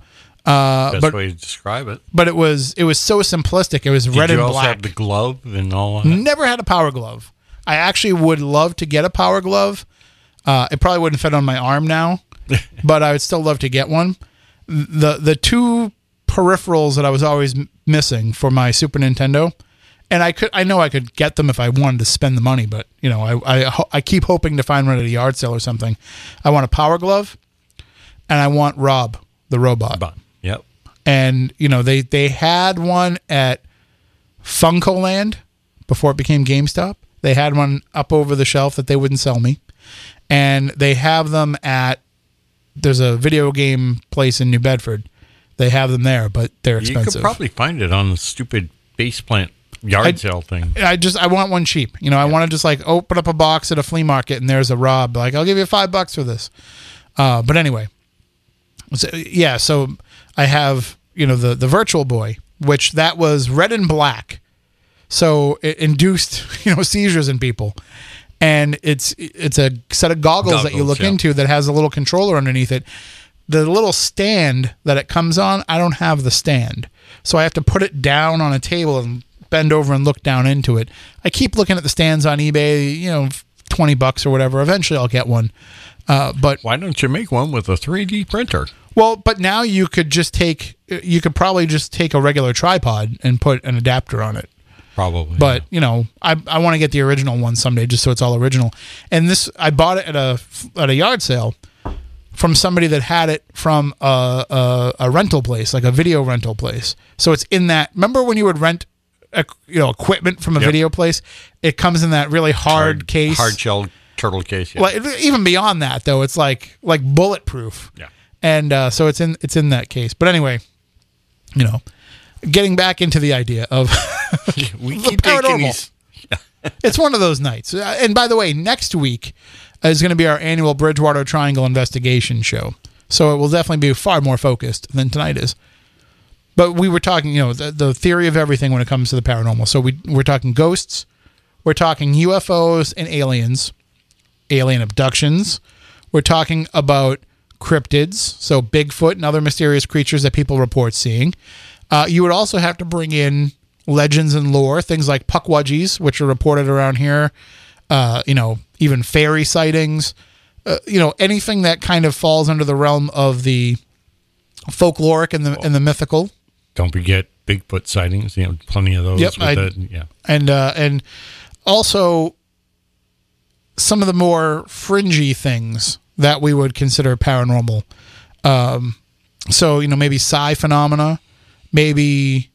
Speaker 1: Uh,
Speaker 2: Best
Speaker 1: but
Speaker 2: way to describe it.
Speaker 1: but it was it was so simplistic. It was
Speaker 2: Did
Speaker 1: red and black.
Speaker 2: the glove and all that?
Speaker 1: Never had a power glove. I actually would love to get a power glove. Uh, it probably wouldn't fit on my arm now, [laughs] but I would still love to get one. The the two peripherals that I was always m- missing for my Super Nintendo, and I could I know I could get them if I wanted to spend the money, but you know I I, I keep hoping to find one at a yard sale or something. I want a power glove, and I want Rob the robot
Speaker 2: But, yep.
Speaker 1: and you know they they had one at FuncoLand before it became GameStop. They had one up over the shelf that they wouldn't sell me, and they have them at there's a video game place in New Bedford they have them there, but they're expensive.
Speaker 2: You could probably find it on the stupid base plant yard
Speaker 1: I-
Speaker 2: sale thing.
Speaker 1: I just I want one cheap. You know, I want to just like open up a box at a flea market and there's a Rob. Like I'll give you five bucks for this. Uh, but anyway, so, yeah. So I have you know the the Virtual Boy, which that was red and black, so it induced [laughs] you know seizures in people. And it's it's a set of goggles, that you look
Speaker 2: yeah.
Speaker 1: into that has a little controller underneath it. The little stand that it comes on, I don't have the stand, so I have to put it down on a table and bend over and look down into it. I keep looking at the stands on eBay, you know, twenty bucks or whatever. Eventually, I'll get one. Uh, but
Speaker 2: Why don't you make one with a 3D printer?
Speaker 1: well, but now you could just take, you could probably just take a regular tripod and put an adapter on it.
Speaker 2: Probably.
Speaker 1: But you know, I, I want to get the original one someday, just so it's all original. And this, I bought it at a at a yard sale from somebody that had it from a, a, a rental place, like a video rental place. So it's in that. Remember when you would rent, you know, equipment from a
Speaker 2: Yep.
Speaker 1: video place? It comes in that really hard, case.
Speaker 2: hard shell turtle case. Yeah.
Speaker 1: Well, even beyond that, though, it's like like bulletproof.
Speaker 2: Yeah.
Speaker 1: And uh, so it's in it's in that case. But anyway, you know, getting back into the idea of [laughs]
Speaker 2: we [laughs]
Speaker 1: the paranormal.
Speaker 2: these. [laughs]
Speaker 1: it's one of those nights. Uh, And by the way, next week is going to be our annual Bridgewater Triangle investigation show. So it will definitely be far more focused than tonight is. But we were talking, you know, the, the theory of everything when it comes to the paranormal. So we we're talking ghosts, we're talking UFOs and aliens, alien abductions. We're talking about cryptids, so Bigfoot and other mysterious creatures that people report seeing. Uh, you would also have to bring in legends and lore, things like puckwudgies, which are reported around here. Uh, you know, even fairy sightings. Uh, you know, anything that kind of falls under the realm of the folkloric and the and the mythical.
Speaker 2: Don't forget Bigfoot sightings. You know, plenty of those.
Speaker 1: Yep, I-
Speaker 2: the- yeah.
Speaker 1: and uh, and also some of the more fringy things that we would consider paranormal. Um, so you know maybe psi phenomena, maybe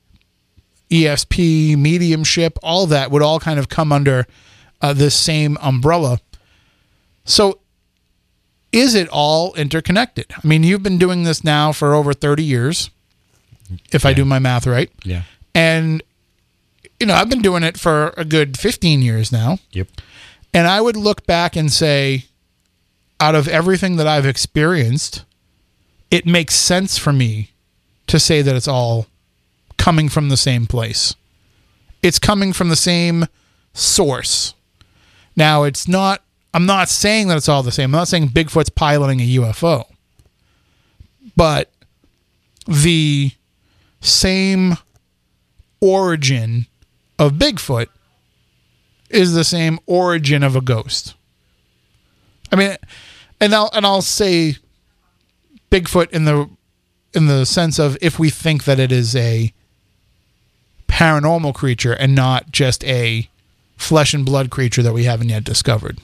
Speaker 1: ESP, mediumship, all that would all kind of come under uh, this same umbrella. So is it all interconnected? I mean, you've been doing this now for over 30 years, if I do my math right.
Speaker 2: Yeah.
Speaker 1: And you know, I've been doing it for a good 15 years now.
Speaker 2: Yep.
Speaker 1: And I would look back and say, out of everything that I've experienced, it makes sense for me to say that it's all coming from the same place. It's coming from the same source. Now, it's not, I'm not saying that it's all the same. I'm not saying Bigfoot's piloting a UFO. But the same origin of Bigfoot is the same origin of a ghost. I mean, and I'll and I'll say Bigfoot in the in the sense of if we think that it is a paranormal creature and not just a flesh and blood creature that we haven't yet discovered.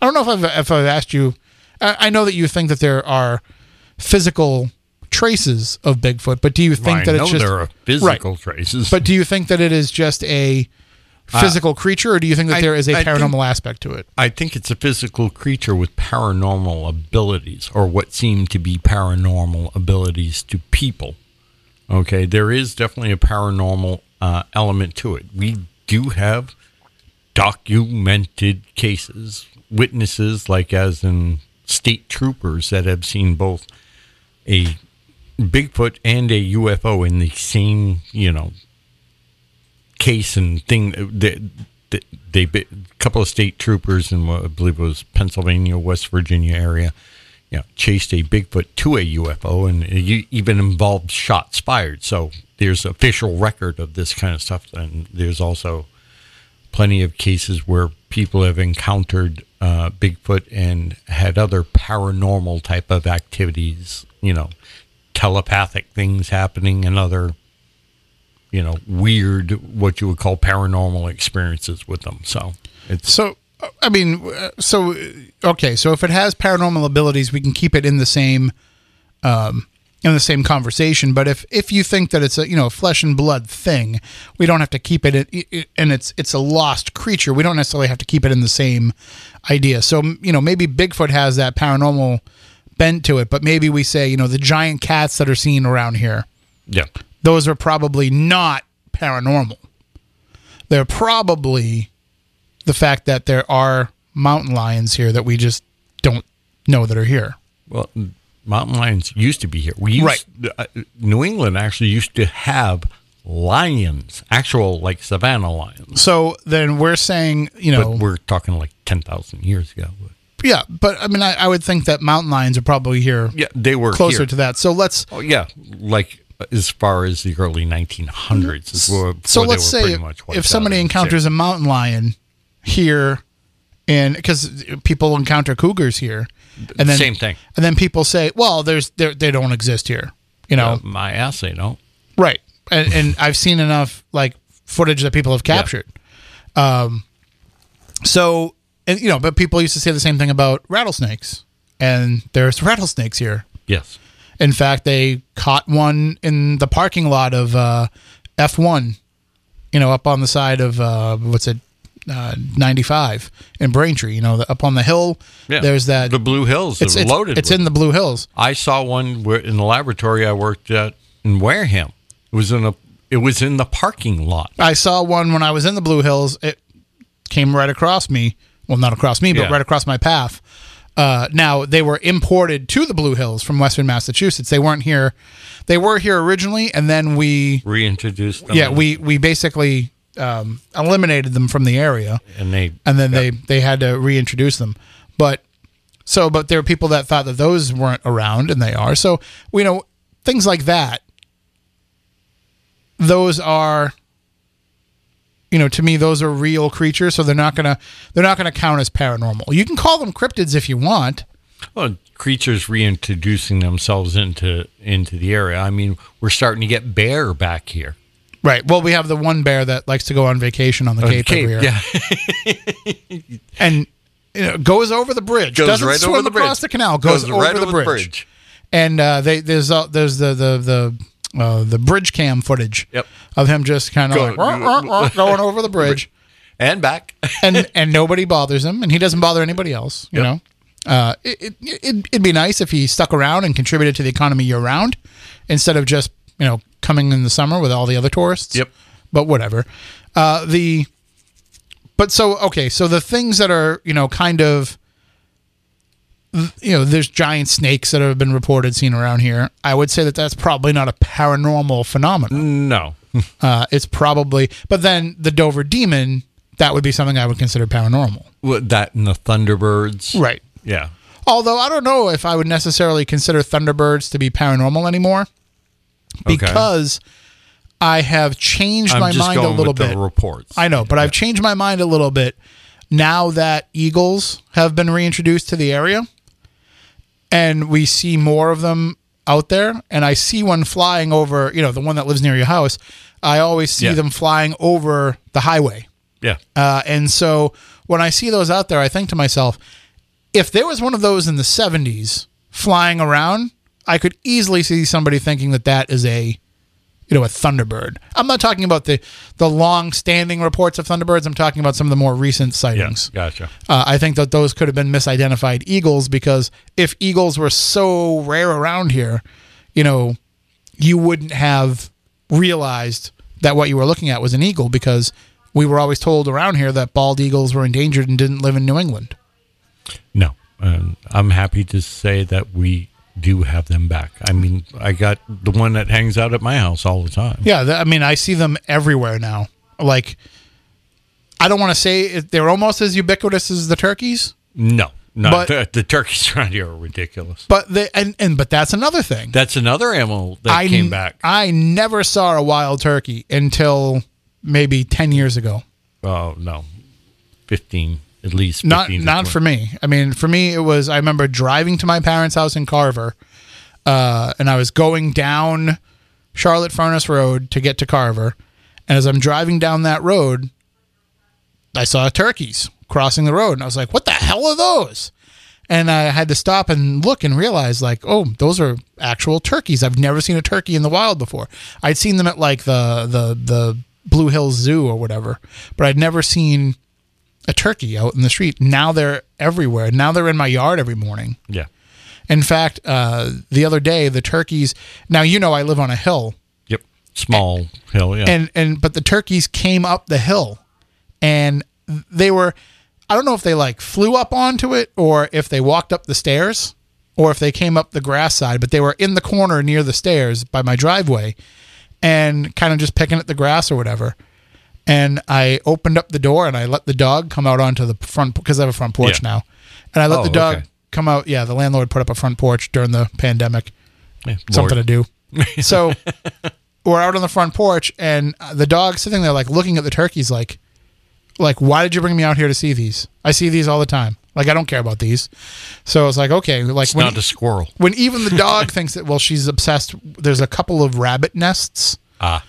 Speaker 1: I don't know if I've if I've asked you. I, I know that you think that there are physical traces of Bigfoot, but do you think
Speaker 2: I
Speaker 1: that
Speaker 2: know
Speaker 1: it's just
Speaker 2: there are physical traces.
Speaker 1: but do you think that it is just a physical creature, or do you think that
Speaker 2: Uh, I-
Speaker 1: there is a
Speaker 2: I think-
Speaker 1: paranormal aspect to it?
Speaker 2: I think it's a physical creature with paranormal abilities, or what seem to be paranormal abilities to people. Okay, there is definitely a paranormal uh, element to it. We do have documented cases, witnesses, like as in state troopers that have seen both a Bigfoot and a UFO in the same, you know, case and thing. They, they, a couple of state troopers in what I believe it was Pennsylvania, West Virginia area, you know, chased a Bigfoot to a UFO, and it even involved shots fired. So there's official record of this kind of stuff, and there's also plenty of cases where people have encountered uh, Bigfoot and had other paranormal type of activities, you know, telepathic things happening and other, you know, weird, what you would call paranormal experiences with them. So it's
Speaker 1: So, uh, I mean, uh, so uh, okay, so if it has paranormal abilities, we can keep it in the same, um, in the same conversation. But if if you think that it's a you know a flesh and blood thing, we don't have to keep it, in, i- i- and it's it's a lost creature. We don't necessarily have to keep it in the same idea. So you know maybe Bigfoot has that paranormal bent to it, but maybe we say, you know, the giant cats that are seen around here,
Speaker 2: Yeah.
Speaker 1: those are probably not paranormal. They're probably the fact that there are mountain lions here that we just don't know that are here.
Speaker 2: Well, mountain lions used to be here. We used,
Speaker 1: Right.
Speaker 2: uh, New England actually used to have lions, actual like savannah lions.
Speaker 1: So then we're saying, you know,
Speaker 2: But we're talking like 10,000 years ago.
Speaker 1: Yeah, but I mean, I, I would think that mountain lions are probably here
Speaker 2: Yeah, they were
Speaker 1: closer
Speaker 2: here.
Speaker 1: to that. So let's
Speaker 2: Oh, yeah, like as far as the early 1900s. Is where,
Speaker 1: so let's say
Speaker 2: much
Speaker 1: if somebody encounters a mountain lion here, and because people encounter cougars here, and then
Speaker 2: Same thing.
Speaker 1: and then people say, well, there's they don't exist here, you know,
Speaker 2: Uh, my ass, they don't.
Speaker 1: right? And, and I've seen enough like footage that people have captured. Um, so and you know, but people used to say the same thing about rattlesnakes, and there's [laughs] rattlesnakes here.
Speaker 2: Yes.
Speaker 1: In fact, they caught one in the parking lot of uh, F1, you know, up on the side of uh, what's it, uh, 95 in Braintree. You know, the, up on the hill.
Speaker 2: Yeah.
Speaker 1: There's that.
Speaker 2: The Blue Hills
Speaker 1: it's it's,
Speaker 2: loaded.
Speaker 1: it's in the Blue Hills.
Speaker 2: I saw one where in the laboratory I worked at in Wareham. It was in a. It was in the parking lot.
Speaker 1: I saw one when I was in the Blue Hills. It came right across me. Well, not across me, but
Speaker 2: Yeah.
Speaker 1: right across my path. Uh, now they were imported to the Blue Hills from Western Massachusetts. They weren't here. They were here originally, and then we
Speaker 2: Reintroduced them.
Speaker 1: yeah we we basically um, eliminated them from the area
Speaker 2: and they
Speaker 1: and then they they had to reintroduce them but so but there are people that thought that those weren't around and they are so you know things like that those are you know to me those are real creatures so they're not gonna they're not gonna count as paranormal you can call them cryptids if you want
Speaker 2: well, creatures reintroducing themselves into into the area. I mean, we're starting to get bear back here.
Speaker 1: right well we have the one bear that likes to go on vacation on the
Speaker 2: Uh,
Speaker 1: cape, every year
Speaker 2: yeah, [laughs]
Speaker 1: and you know, goes over the bridge
Speaker 2: Goes
Speaker 1: doesn't
Speaker 2: right
Speaker 1: swim
Speaker 2: over the
Speaker 1: across
Speaker 2: bridge.
Speaker 1: the canal goes,
Speaker 2: Goes
Speaker 1: over,
Speaker 2: right
Speaker 1: the,
Speaker 2: over the
Speaker 1: bridge.
Speaker 2: bridge.
Speaker 1: and uh, they there's uh, there's the the the uh, the bridge cam footage
Speaker 2: Yep.
Speaker 1: of him just kind of like going over the bridge,
Speaker 2: and back. [laughs]
Speaker 1: and and nobody bothers him, and he doesn't bother anybody else. You
Speaker 2: Yep.
Speaker 1: know, uh, it, it it'd, it'd be nice if he stuck around and contributed to the economy year round, instead of just you know coming in the summer with all the other tourists.
Speaker 2: Yep.
Speaker 1: But whatever. Uh, the but so okay, so the things that are you know kind of you know, there's giant snakes that have been reported seen around here. I would say that that's probably not a paranormal phenomenon.
Speaker 2: no, [laughs]
Speaker 1: Uh, it's probably, but then the Dover demon, that would be something I would consider paranormal.
Speaker 2: Well, that and the Thunderbirds.
Speaker 1: Right.
Speaker 2: Yeah.
Speaker 1: Although I don't know if I would necessarily consider Thunderbirds to be paranormal anymore because I have changed
Speaker 2: I'm
Speaker 1: my mind a little bit.
Speaker 2: the reports.
Speaker 1: I know, but I've changed my mind a little bit now that eagles have been reintroduced to the area and we see more of them out there and I see one flying over, you know, the one that lives near your house. I always see
Speaker 2: Yeah.
Speaker 1: them flying over the highway.
Speaker 2: Yeah.
Speaker 1: Uh, and so when I see those out there, I think to myself, if there was one of those in the 70s flying around, I could easily see somebody thinking that that is a you know a thunderbird. I'm not talking about the the long standing reports of thunderbirds. I'm talking about some of the more recent
Speaker 2: Yeah.
Speaker 1: sightings.
Speaker 2: Gotcha.
Speaker 1: Uh, I think that those could have been misidentified eagles because if eagles were so rare around here, you know, you wouldn't have realized that what you were looking at was an eagle because we were always told around here that bald eagles were endangered and didn't live in New England.
Speaker 2: No, and I'm happy to say that we do have them back. I mean, I got the one that hangs out at my house all the time.
Speaker 1: Yeah, th- I mean, I see them everywhere now. Like, I don't want to say it, they're almost as ubiquitous as the turkeys,
Speaker 2: No, no,
Speaker 1: But-
Speaker 2: the, the turkeys [laughs] around here are ridiculous.
Speaker 1: but they and, and but that's another thing.
Speaker 2: That's another animal that
Speaker 1: I
Speaker 2: came back.
Speaker 1: I never saw a wild turkey until maybe ten years ago.
Speaker 2: Oh no, fifteen at least. 15
Speaker 1: Not not
Speaker 2: 20.
Speaker 1: for me. I mean, for me, it was. I remember driving to my parents' house in Carver, uh, and I was going down Charlotte Furnace Road to get to Carver, and as I'm driving down that road, I saw turkeys crossing the road, and I was like, "What the hell are those?" And I had to stop and look and realize, like, oh, those are actual turkeys. I've never seen a turkey in the wild before. I'd seen them at like the the the Blue Hills Zoo or whatever, but I'd never seen a turkey out in the street. Now they're everywhere. Now they're in my yard every morning.
Speaker 2: Yeah,
Speaker 1: In fact, uh, the other day the turkeys. Now you know I live on a hill,
Speaker 2: Yep. Small hill. Yeah.
Speaker 1: and and but the turkeys came up the hill, and they were. I don't know if they like flew up onto it or if they walked up the stairs or if they came up the grass side, but they were in the corner near the stairs by my driveway and kind of just picking at the grass or whatever. And I opened up the door and I let the dog come out onto the front because I have a front porch
Speaker 2: Yeah.
Speaker 1: now. And I let
Speaker 2: Oh,
Speaker 1: the dog
Speaker 2: okay.
Speaker 1: come out. Yeah, the landlord put up a front porch during the pandemic
Speaker 2: Yeah,
Speaker 1: something to do. [laughs] So we're out on the front porch, and the dog sitting there, like looking at the turkeys, like, like, why did you bring me out here to see these? I see these all the time. Like, I don't care about these. So it's like, okay, like
Speaker 2: It's
Speaker 1: when,
Speaker 2: not a squirrel.
Speaker 1: when even the dog [laughs] thinks that, well, she's obsessed. There's a couple of rabbit nests,
Speaker 2: Ah.
Speaker 1: uh,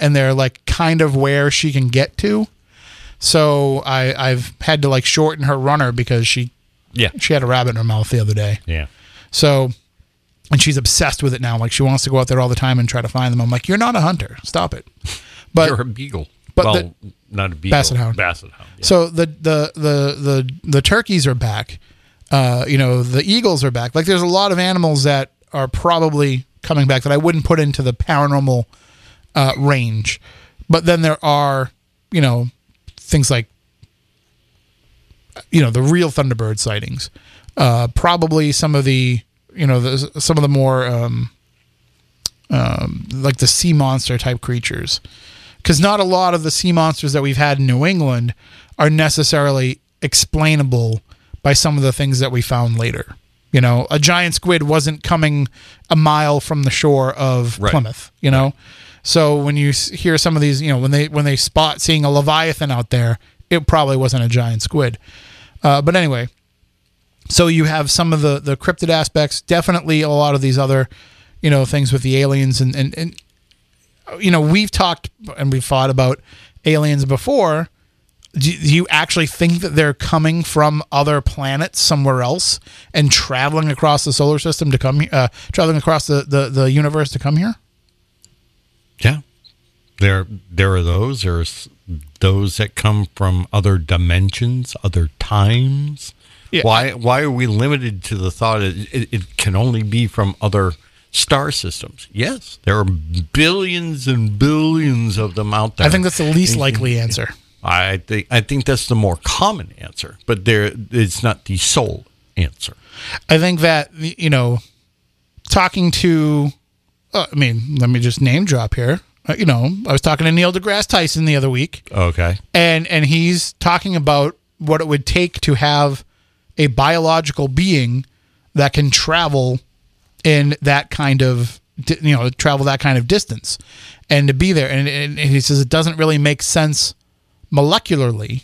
Speaker 1: and they're like kind of where she can get to. So I, I've had to like shorten her runner because she
Speaker 2: Yeah.
Speaker 1: she had a rabbit in her mouth the other day.
Speaker 2: Yeah.
Speaker 1: So, and she's obsessed with it now. Like she wants to go out there all the time and try to find them. I'm like, you're not a hunter. Stop it. But
Speaker 2: You're a beagle.
Speaker 1: but
Speaker 2: well,
Speaker 1: the-
Speaker 2: not a beagle.
Speaker 1: Basset hound.
Speaker 2: Basset hound. yeah.
Speaker 1: so the the the the the turkeys are back. Uh, you know, the eagles are back. Like there's a lot of animals that are probably coming back that I wouldn't put into the paranormal uh, range. But then there are, you know, things like you know the real Thunderbird sightings. Uh, probably some of the you know the, some of the more um, um, like the sea monster type creatures, because not a lot of the sea monsters that we've had in New England are necessarily explainable by some of the things that we found later. You know, a giant squid wasn't coming a mile from the shore of
Speaker 2: Right.
Speaker 1: Plymouth. You know, so when you hear some of these, you know, when they when they spot seeing a leviathan out there, it probably wasn't a giant squid. Uh, but anyway, so you have some of the the cryptid aspects, definitely a lot of these other, you know, things with the aliens and and, and you know we've talked and we've thought about aliens before. Do you actually think that they're coming from other planets somewhere else and traveling across the solar system to come uh, traveling across the, the, the universe to come here?
Speaker 2: Yeah. There there are those. There's those that come from other dimensions, other times.
Speaker 1: Yeah.
Speaker 2: Why why are we limited to the thought it, it, it can only be from other star systems? Yes, there are billions and billions of them out there.
Speaker 1: I think that's the least likely answer.
Speaker 2: I think I think that's the more common answer, but there it's not the sole answer.
Speaker 1: I think that you know, talking to, uh, I mean, let me just name drop here. Uh, you know, I was talking to Neil deGrasse Tyson the other week,
Speaker 2: Okay.
Speaker 1: and and he's talking about what it would take to have a biological being that can travel in that kind of you know travel that kind of distance and to be there and, and, and he says it doesn't really make sense molecularly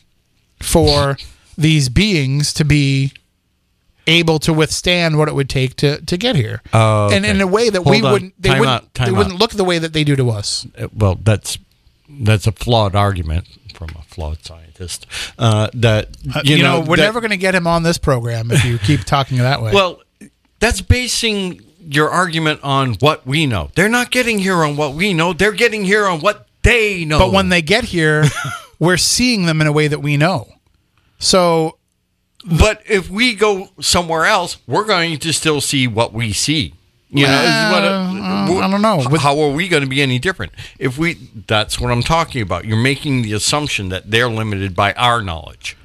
Speaker 1: for [laughs] these beings to be able to withstand what it would take to to get here
Speaker 2: Oh,
Speaker 1: and in a way that we
Speaker 2: on.
Speaker 1: wouldn't they
Speaker 2: Time
Speaker 1: wouldn't
Speaker 2: out.
Speaker 1: They
Speaker 2: out.
Speaker 1: wouldn't look the way that they do to us
Speaker 2: Uh, Well, that's that's a flawed argument from a flawed scientist. Uh, that
Speaker 1: you, know, we're
Speaker 2: that-
Speaker 1: never going to get him on this program if you keep talking that way
Speaker 2: Well, that's basing your argument on what we know. They're not getting here on what we know. They're getting here on what they know.
Speaker 1: But when they get here, [laughs] we're seeing them in a way that we know. So
Speaker 2: but if we go somewhere else, we're going to still see what we see. You know, is what
Speaker 1: uh, I don't know.
Speaker 2: How are we going to be any different? If we, that's what I'm talking about. You're making the assumption that they're limited by our knowledge.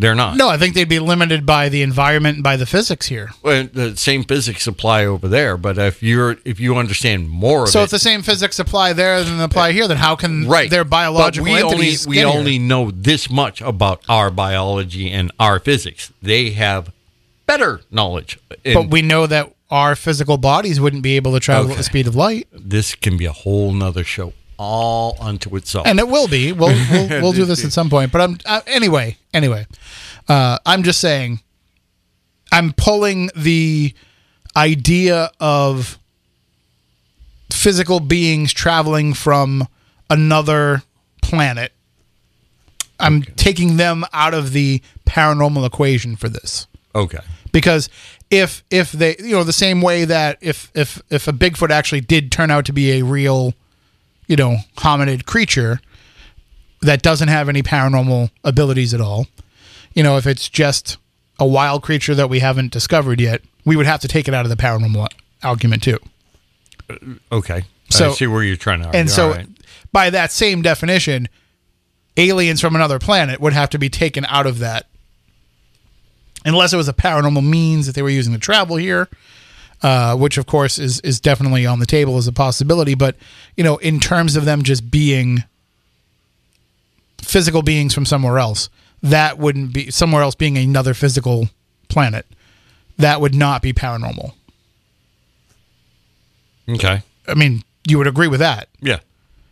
Speaker 2: They're not.
Speaker 1: no, I think they'd be limited by the environment and by the physics here.
Speaker 2: Well, the same physics apply over there, but if you're if you understand more of
Speaker 1: So
Speaker 2: it,
Speaker 1: if the same physics apply there than apply here, then how can
Speaker 2: right,
Speaker 1: their biological
Speaker 2: but we only
Speaker 1: entities
Speaker 2: we
Speaker 1: get here?
Speaker 2: only know this much about our biology and our physics. They have better knowledge. And
Speaker 1: But we know that our physical bodies wouldn't be able to travel at the speed of light,
Speaker 2: this can be a whole nother show all unto itself.
Speaker 1: and it will be. We'll [laughs] we'll, we'll do this at some point. But I'm uh, anyway. Anyway, uh, I'm just saying. I'm pulling the idea of physical beings traveling from another planet. I'm taking them out of the paranormal equation for this
Speaker 2: okay.
Speaker 1: because if if they you know the same way that if if if a Bigfoot actually did turn out to be a real you know hominid creature that doesn't have any paranormal abilities at all, you know if it's just a wild creature that we haven't discovered yet, we would have to take it out of the paranormal argument too.
Speaker 2: Uh, okay.
Speaker 1: So-
Speaker 2: I see where you're trying to argue.
Speaker 1: And so,
Speaker 2: right.
Speaker 1: by that same definition, aliens from another planet would have to be taken out of that. Unless it was a paranormal means that they were using to travel here, uh, which of course is is definitely on the table as a possibility. But you know, in terms of them just being physical beings from somewhere else, that wouldn't be somewhere else being another physical planet. That would not be paranormal.
Speaker 2: Okay.
Speaker 1: I mean, you would agree with that.
Speaker 2: Yeah.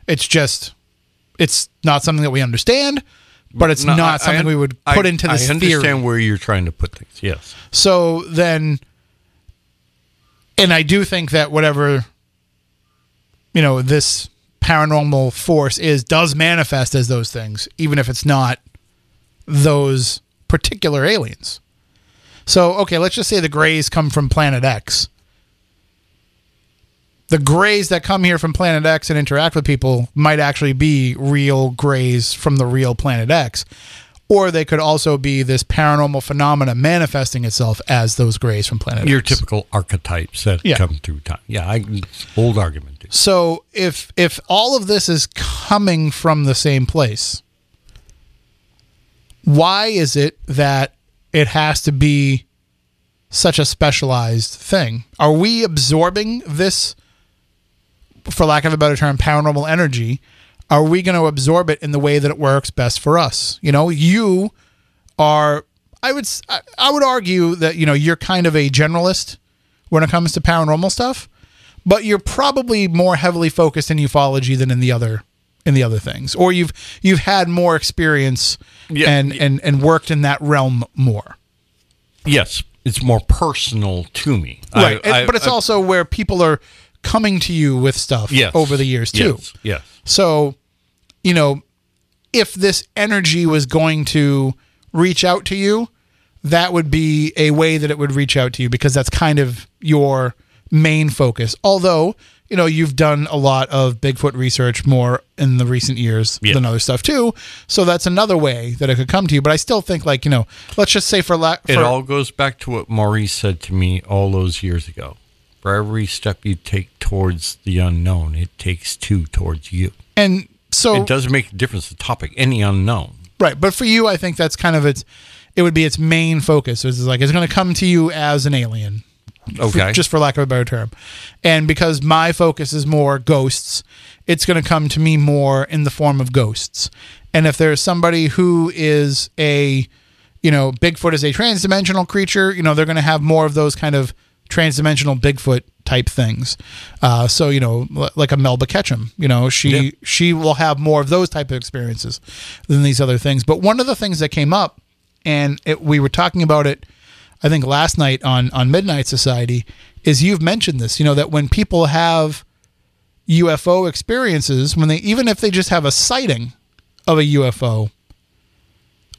Speaker 1: It's just it's not something that we understand, but it's
Speaker 2: No,
Speaker 1: not
Speaker 2: I- I
Speaker 1: something
Speaker 2: un-
Speaker 1: we would put
Speaker 2: I-
Speaker 1: into this
Speaker 2: I understand
Speaker 1: theory.
Speaker 2: where you're trying to put things. Yes.
Speaker 1: So then and I do think that whatever you know, this paranormal force is does manifest as those things, even if it's not those particular aliens. So, okay, let's just say the Greys come from Planet X. The Greys that come here from Planet X and interact with people might actually be real Greys from the real Planet X. Or they could also be this paranormal phenomena manifesting itself as those Greys from Planet
Speaker 2: Your
Speaker 1: X.
Speaker 2: typical archetypes that
Speaker 1: Yeah.
Speaker 2: come through time. Yeah. I, old argument. Dude.
Speaker 1: So if if all of this is coming from the same place, why is it that it has to be such a specialized thing? Are we absorbing this for lack of a better term paranormal energy? Are we going to absorb it in the way that it works best for us? You know, you are I would I- I would argue that you know you're kind of a generalist when it comes to paranormal stuff, but you're probably more heavily focused in ufology than in the other in the other things, or you've you've had more experience
Speaker 2: Yeah.
Speaker 1: and and and worked in that realm more.
Speaker 2: Yes. It's more personal to me.
Speaker 1: Right,
Speaker 2: I-
Speaker 1: And- but it's
Speaker 2: I-
Speaker 1: also where people are coming to you with stuff
Speaker 2: yes.
Speaker 1: over the years too.
Speaker 2: Yes. Yes.
Speaker 1: So, you know, if this energy was going to reach out to you, that would be a way that it would reach out to you because that's kind of your main focus. Although, you know, you've done a lot of Bigfoot research more in the recent years
Speaker 2: Yeah.
Speaker 1: than other stuff too. So that's another way that it could come to you. But I still think like, you know, let's just say for lack
Speaker 2: It all goes back to what Maurice said to me all those years ago. For every step you take towards the unknown, it takes two towards you.
Speaker 1: and so
Speaker 2: It doesn't make a difference the topic, any unknown.
Speaker 1: Right, but for you, I think that's kind of its. It would be its main focus. It's like it's going to come to you as an alien, for-
Speaker 2: Okay.
Speaker 1: just for lack of a better term, and because my focus is more ghosts, it's going to come to me more in the form of ghosts. And if there's somebody who is a, you know, Bigfoot is a transdimensional creature, you know, they're going to have more of those kind of transdimensional Bigfoot type things. Uh, so you know, l- like a Melba Ketchum, you know, she
Speaker 2: Yeah.
Speaker 1: she will have more of those type of experiences than these other things. But one of the things that came up, and it, we were talking about it, I think last night on on Midnight Society, is you've mentioned this. You know that when people have UFO experiences, when they even if they just have a sighting of a UFO,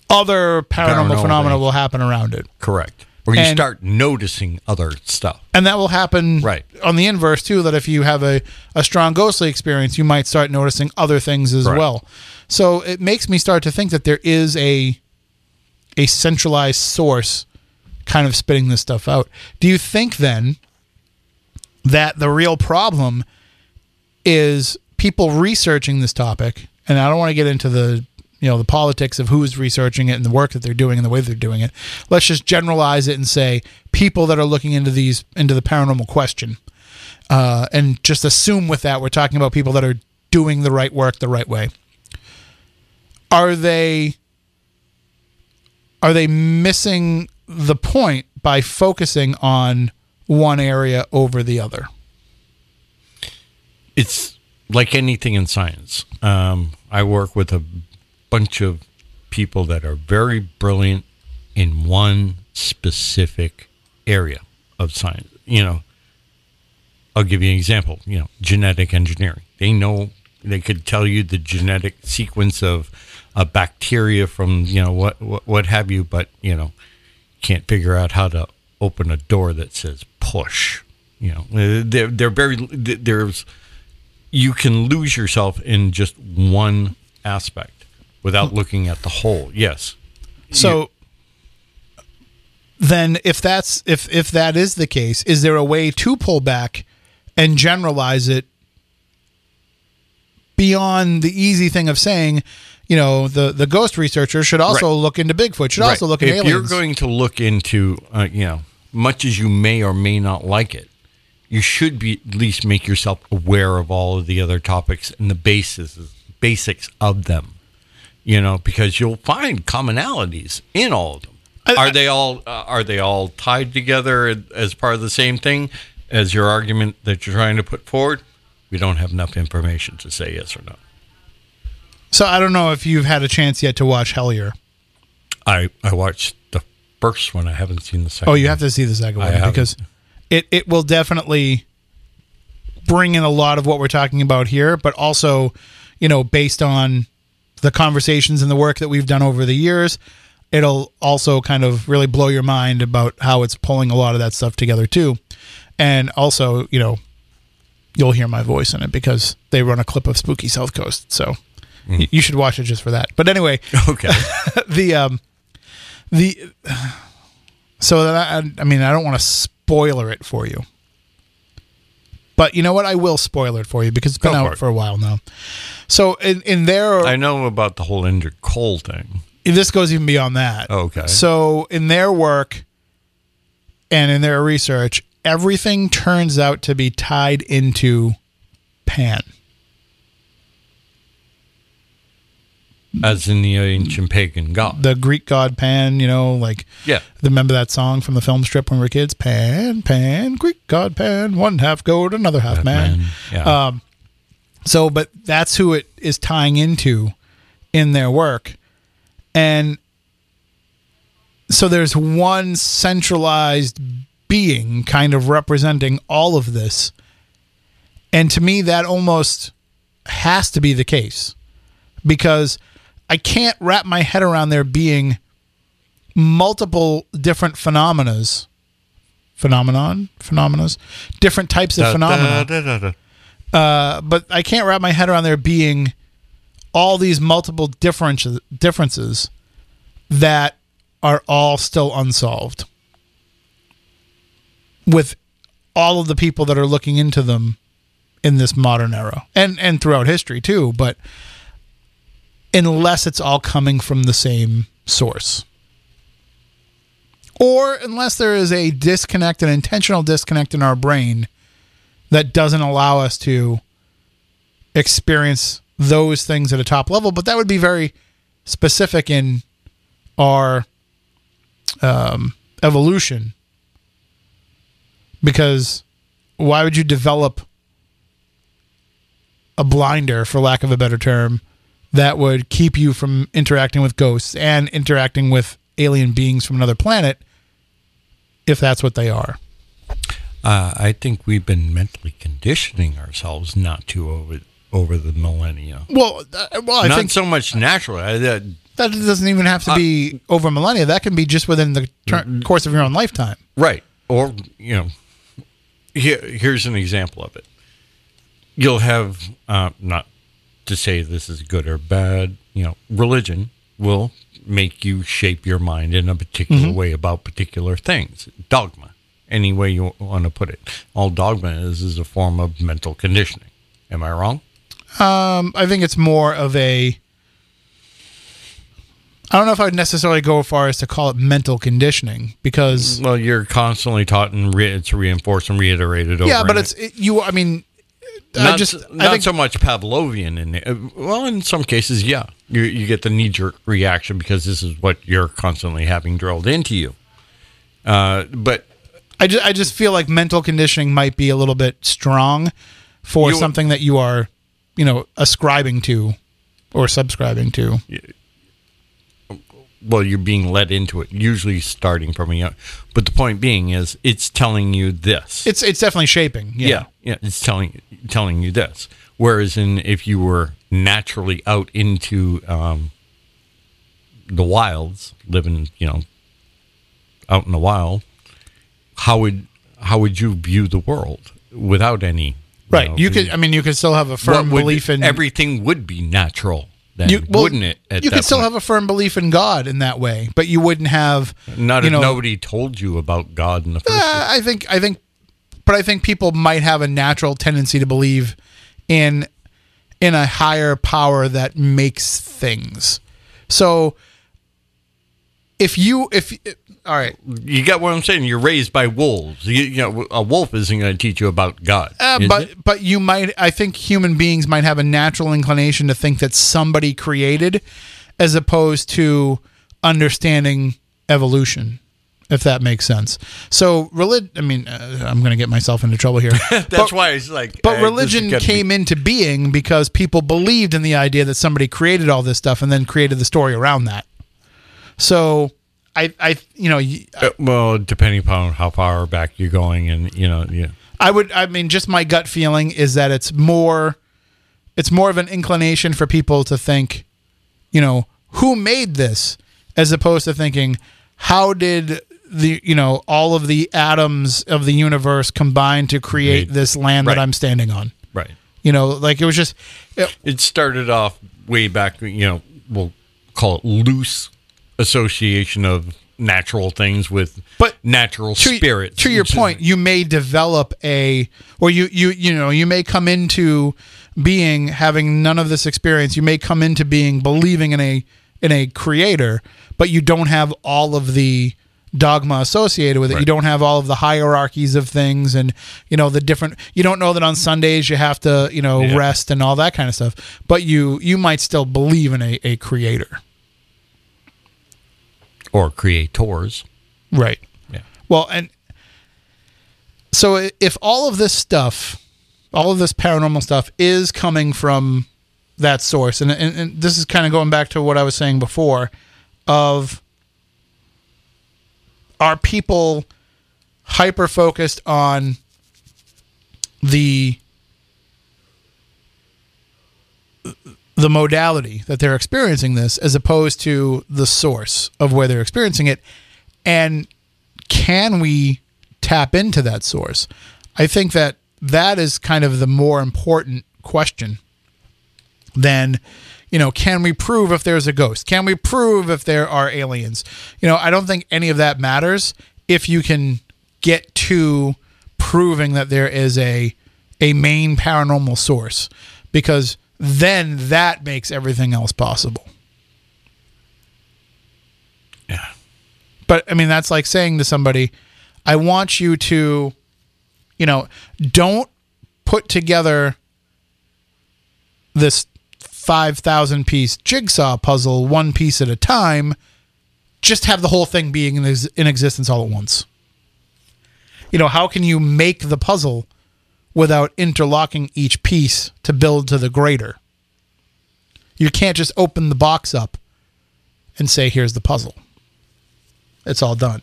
Speaker 1: other paranormal,
Speaker 2: Paranormal
Speaker 1: phenomena
Speaker 2: things.
Speaker 1: will happen around it.
Speaker 2: Correct. Or you
Speaker 1: And-
Speaker 2: start noticing other stuff.
Speaker 1: And that will happen
Speaker 2: Right.
Speaker 1: on the inverse too, that if you have a, a strong ghostly experience, you might start noticing other things as
Speaker 2: Correct.
Speaker 1: well. So it makes me start to think that there is a a centralized source kind of spitting this stuff out. Do you think then that the real problem is people researching this topic? And I don't want to get into the you know the politics of who's researching it and the work that they're doing and the way they're doing it. Let's just generalize it and say people that are looking into these into the paranormal question, uh, and just assume with that we're talking about people that are doing the right work the right way. Are they are they missing the point by focusing on one area over the other?
Speaker 2: It's like anything in science. Um, I work with a bunch of people that are very brilliant in one specific area of science. You know, I'll give you an example. You know, genetic engineering. They know they could tell you the genetic sequence of a bacteria from you know what what, what have you, but you know can't figure out how to open a door that says push. You know, Uh, they're they're very there's you can lose yourself in just one aspect without looking at the whole. Yes.
Speaker 1: So then if that's if if that is the case, is there a way to pull back and generalize it beyond the easy thing of saying, you know, the the ghost researcher should also
Speaker 2: Right.
Speaker 1: look into Bigfoot, should also look into aliens.
Speaker 2: if
Speaker 1: aliens.
Speaker 2: you're going to look into, uh, you know, much as you may or may not like it, you should be at least make yourself aware of all of the other topics and the basis basics of them. You know, because you'll find commonalities in all of them. Are they all uh, are they all tied together as part of the same thing as your argument that you're trying to put forward? We don't have enough information to say yes or no.
Speaker 1: so I don't know if you've had a chance yet to watch Hellier.
Speaker 2: I I watched the first one. I haven't seen the second.
Speaker 1: Oh, you have to see the second one because it it will definitely bring in a lot of what we're talking about here, but also, you know, based on the conversations and the work that we've done over the years, it'll also kind of really blow your mind about how it's pulling a lot of that stuff together too. And also, you know, you'll hear my voice in it because they run a clip of Spooky Southcoast. So y- you should watch it just for that. But anyway, [laughs]
Speaker 2: Okay. [laughs]
Speaker 1: the um the so that I, I mean I don't want to spoiler it for you. But you know what? I will spoil it for you because it's been
Speaker 2: Go
Speaker 1: out
Speaker 2: it.
Speaker 1: for a while now. So in in their
Speaker 2: I know about the whole Indrid Cold thing.
Speaker 1: this goes even beyond that.
Speaker 2: Oh, okay.
Speaker 1: So in their work and in their research, everything turns out to be tied into Pan.
Speaker 2: As in the ancient pagan god.
Speaker 1: The Greek god Pan, you know, like
Speaker 2: Yeah.
Speaker 1: Remember that song from the film strip when we were kids? Pan, Pan, Greek god Pan, one half goat, another half man.
Speaker 2: Yeah.
Speaker 1: Um, so, but that's who it is tying into in their work. And so there's one centralized being kind of representing all of this. And to me, that almost has to be the case because I can't wrap my head around there being multiple different phenomenas. Phenomenon? Phenomenas? Different types of
Speaker 2: Da,
Speaker 1: phenomena.
Speaker 2: da, da,
Speaker 1: uh, but I can't wrap my head around there being all these multiple differences differences that are all still unsolved with all of the people that are looking into them in this modern era and and throughout history too but unless it's all coming from the same source or unless there is a disconnect an intentional disconnect in our brain that doesn't allow us to experience those things at a top level. But that would be very specific in our um, evolution. Because why would you develop a blinder, for lack of a better term, that would keep you from interacting with ghosts and interacting with alien beings from another planet if that's what they are?
Speaker 2: Uh, I think we've been mentally conditioning ourselves not to over over the millennia.
Speaker 1: Well, uh, well, I
Speaker 2: not
Speaker 1: think
Speaker 2: so much naturally. I, that,
Speaker 1: That doesn't even have to be over millennia. That can be just within the ter- course of your own lifetime.
Speaker 2: right. Or, you know, here, here's an example of it. You'll have, uh, not to say this is good or bad, you know, religion will make you shape your mind in a particular way about particular things. Dogma, any way you want to put it. All dogma is is a form of mental conditioning. Am I wrong?
Speaker 1: Um, I think it's more of a. I don't know if I would necessarily go as far as to call it mental conditioning because
Speaker 2: Well, you're constantly taught and re- it's reinforced and reiterated over.
Speaker 1: yeah, but it's it, you. I mean, I
Speaker 2: not,
Speaker 1: just
Speaker 2: s-
Speaker 1: I
Speaker 2: not
Speaker 1: think
Speaker 2: so much Pavlovian in it. Uh, Well, in some cases, yeah, you you get the knee jerk reaction because this is what you're constantly having drilled into you. Uh, but
Speaker 1: I just I just feel like mental conditioning might be a little bit strong for
Speaker 2: You-
Speaker 1: something that you are, you know, ascribing to or subscribing to.
Speaker 2: Well, you're being led into it, usually starting from a young. But the point being is, it's telling you this.
Speaker 1: It's it's definitely shaping. Yeah.
Speaker 2: yeah, yeah, it's telling telling you this. Whereas, in if you were naturally out into um, the wilds, living, you know, out in the wild, how would how would you view the world without any?
Speaker 1: Right.
Speaker 2: know,
Speaker 1: You could. I mean, you could still have a firm belief in
Speaker 2: everything would be natural then,
Speaker 1: You, well,
Speaker 2: wouldn't it?
Speaker 1: you could still
Speaker 2: point?
Speaker 1: have a firm belief in God in that way, but you wouldn't have
Speaker 2: Not
Speaker 1: you
Speaker 2: if
Speaker 1: know,
Speaker 2: nobody told you about God in the first
Speaker 1: Uh,
Speaker 2: place.
Speaker 1: I think I think, but I think people might have a natural tendency to believe in in a higher power that makes things. So if you if all right,
Speaker 2: You got what I'm saying? You're raised by wolves. You, you know, a wolf isn't going to teach you about God.
Speaker 1: uh, but
Speaker 2: it?
Speaker 1: but you might I think human beings might have a natural inclination to think that somebody created, as opposed to understanding evolution. If that makes sense. So religion. I mean, uh, I'm going to get myself into trouble here. [laughs]
Speaker 2: that's why it's like.
Speaker 1: But
Speaker 2: uh,
Speaker 1: religion
Speaker 2: gotta be-
Speaker 1: came into being because people believed in the idea that somebody created all this stuff and then created the story around that. So, I, I, you know, y-
Speaker 2: Uh, well, depending upon how far back you're going, and you know, yeah.
Speaker 1: I would, I mean, just my gut feeling is that it's more, it's more of an inclination for people to think, you know, who made this, as opposed to thinking, how did the, you know, all of the atoms of the universe combine to create
Speaker 2: Made-
Speaker 1: this land
Speaker 2: right.
Speaker 1: that I'm standing on?
Speaker 2: Right.
Speaker 1: You know, like it was just, it,
Speaker 2: It started off way back. You know, we'll call it loose association of natural things with
Speaker 1: But
Speaker 2: natural
Speaker 1: to,
Speaker 2: spirits.
Speaker 1: To your point, you may develop a, or you you you know, you may come into being having none of this experience. You may come into being believing in a in a creator, but you don't have all of the dogma associated with it. You don't have all of the hierarchies of things, and you know the different. You don't know that on Sundays you have to you know
Speaker 2: Yeah.
Speaker 1: rest and all that kind of stuff. But you you might still believe in a, a creator,
Speaker 2: or creators.
Speaker 1: right?
Speaker 2: Yeah.
Speaker 1: Well, and so if all of this stuff, all of this paranormal stuff is coming from that source, and, and, and this is kind of going back to what I was saying before of are people hyper focused on the the modality that they're experiencing this as opposed to the source of where they're experiencing it. And can we tap into that source? I think that that is kind of the more important question than you know can we prove if there's a ghost? Can we prove if there are aliens? You know i don't think any of that matters if you can get to proving that there is a a main paranormal source because then that makes everything else possible
Speaker 2: Yeah.
Speaker 1: but I mean, that's like saying to somebody, I want you to, you know, don't put together this 5,000 piece jigsaw puzzle one piece at a time. Just have the whole thing being in, ex- in existence all at once. You know, how can you make the puzzle without interlocking each piece to build to the greater? You can't just open the box up and say, here's the puzzle it's all done.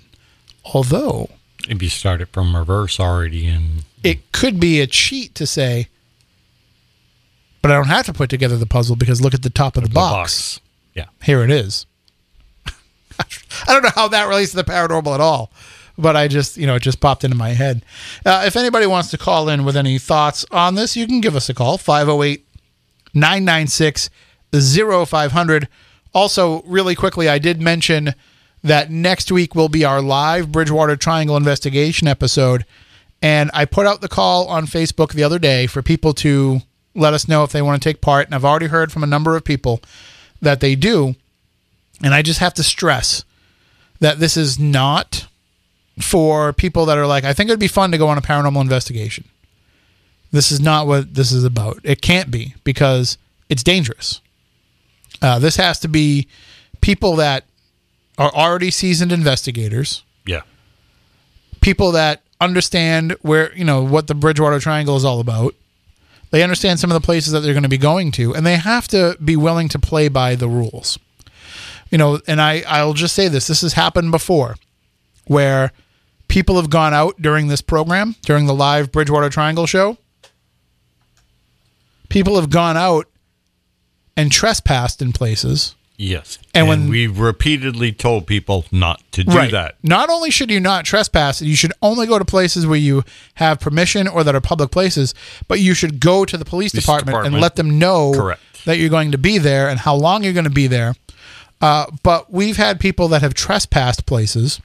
Speaker 1: Although
Speaker 2: If you start it from reverse already, and
Speaker 1: it could be a cheat to say, but I don't have to put together the puzzle because look at the top of the,
Speaker 2: the
Speaker 1: box.
Speaker 2: box. Yeah.
Speaker 1: Here it is. [laughs] I don't know how that relates to the paranormal at all, but I just, you know, it just popped into my head. Uh, if anybody wants to call in with any thoughts on this, you can give us a call 508 996 0500. Also, really quickly, I did mention that next week will be our live Bridgewater Triangle investigation episode. And I put out the call on Facebook the other day for people to let us know if they want to take part. And I've already heard from a number of people that they do. And I just have to stress that this is not for people that are like, I think it'd be fun to go on a paranormal investigation. This is not what this is about. It can't be because it's dangerous. Uh, this has to be people that are already seasoned investigators,
Speaker 2: Yeah.
Speaker 1: people that understand where, you know, what the Bridgewater Triangle is all about. They understand some of the places that they're going to be going to, and they have to be willing to play by the rules. You know, and I, I'll just say this this has happened before where people have gone out during this program, during the live Bridgewater Triangle show. People have gone out and trespassed in places
Speaker 2: Yes.
Speaker 1: And
Speaker 2: And,
Speaker 1: when-
Speaker 2: we've repeatedly told people not to do that.
Speaker 1: Not only should you not trespass, you should only go to places where you have permission or that are public places, but you should go to the police,
Speaker 2: Police
Speaker 1: department, and let them know
Speaker 2: Correct.
Speaker 1: that you're going to be there and how long you're going to be there. Uh, but we've had people that have trespassed places,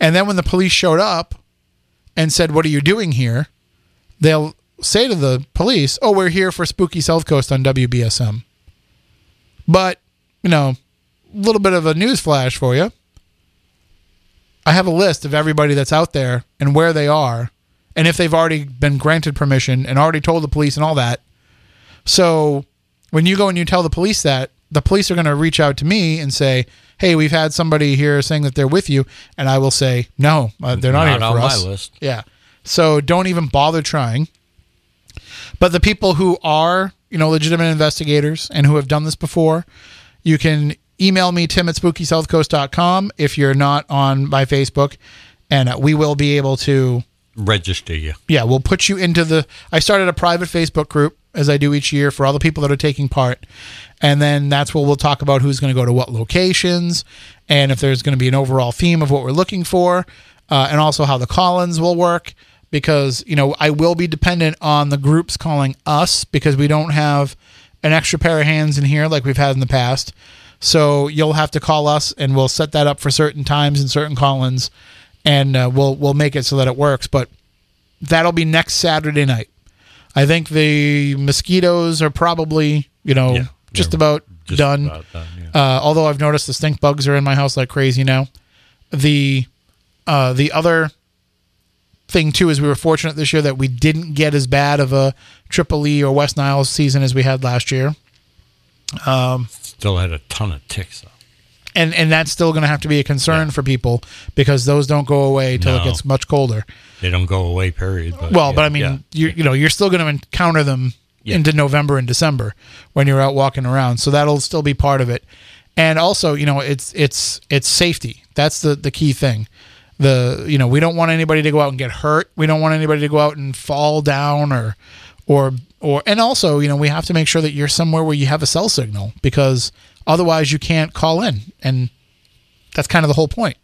Speaker 1: and then when the police showed up and said, "What are you doing here?" they'll say to the police, "Oh, we're here for Spooky Southcoast on WBSM." But you know, a little bit of a news flash for you. I have a list of everybody that's out there and where they are, and if they've already been granted permission and already told the police and all that. So when you go and you tell the police that, the police are going to reach out to me and say, "Hey, we've had somebody here saying that they're with you," and I will say, "No, uh, they're not,
Speaker 2: Not
Speaker 1: here
Speaker 2: on
Speaker 1: for
Speaker 2: my
Speaker 1: us."
Speaker 2: list.
Speaker 1: Yeah. So don't even bother trying. But the people who are, you know, legitimate investigators and who have done this before, you can email me, tim at spookysouthcoast.com if you're not on my Facebook. And uh, we will be able to,
Speaker 2: Register you.
Speaker 1: yeah, we'll put you into the. I started a private Facebook group as I do each year for all the people that are taking part. And then that's where we'll talk about who's going to go to what locations and if there's going to be an overall theme of what we're looking for uh, and also how the call-ins will work because, you know, I will be dependent on the groups calling us because we don't have an extra pair of hands in here like we've had in the past. So you'll have to call us and we'll set that up for certain times and certain call-ins and uh, we'll we'll make it so that it works, but that'll be next Saturday night. I think the mosquitoes are probably, you know,
Speaker 2: Yeah,
Speaker 1: just
Speaker 2: they're
Speaker 1: about
Speaker 2: Just
Speaker 1: done.
Speaker 2: about done, yeah.
Speaker 1: Uh, although I've noticed the stink bugs are in my house like crazy now. The uh, the other thing too is we were fortunate this year that we didn't get as bad of a Triple E or West Niles season as we had last year,
Speaker 2: Still had a ton of ticks though.
Speaker 1: and and that's still going to have to be a concern for people because those don't go away till it gets much colder.
Speaker 2: They don't go away, period. But
Speaker 1: Well,
Speaker 2: yeah,
Speaker 1: but I mean,
Speaker 2: yeah.
Speaker 1: you you know, you're still going to encounter them
Speaker 2: Yeah.
Speaker 1: into November and December when you're out walking around. So that'll still be part of it. And also, you know, it's it's it's safety. That's the the key thing. The you know, we don't want anybody to go out and get hurt. We don't want anybody to go out and fall down or or or and also, you know, we have to make sure that you're somewhere where you have a cell signal because otherwise you can't call in and that's kind of the whole point.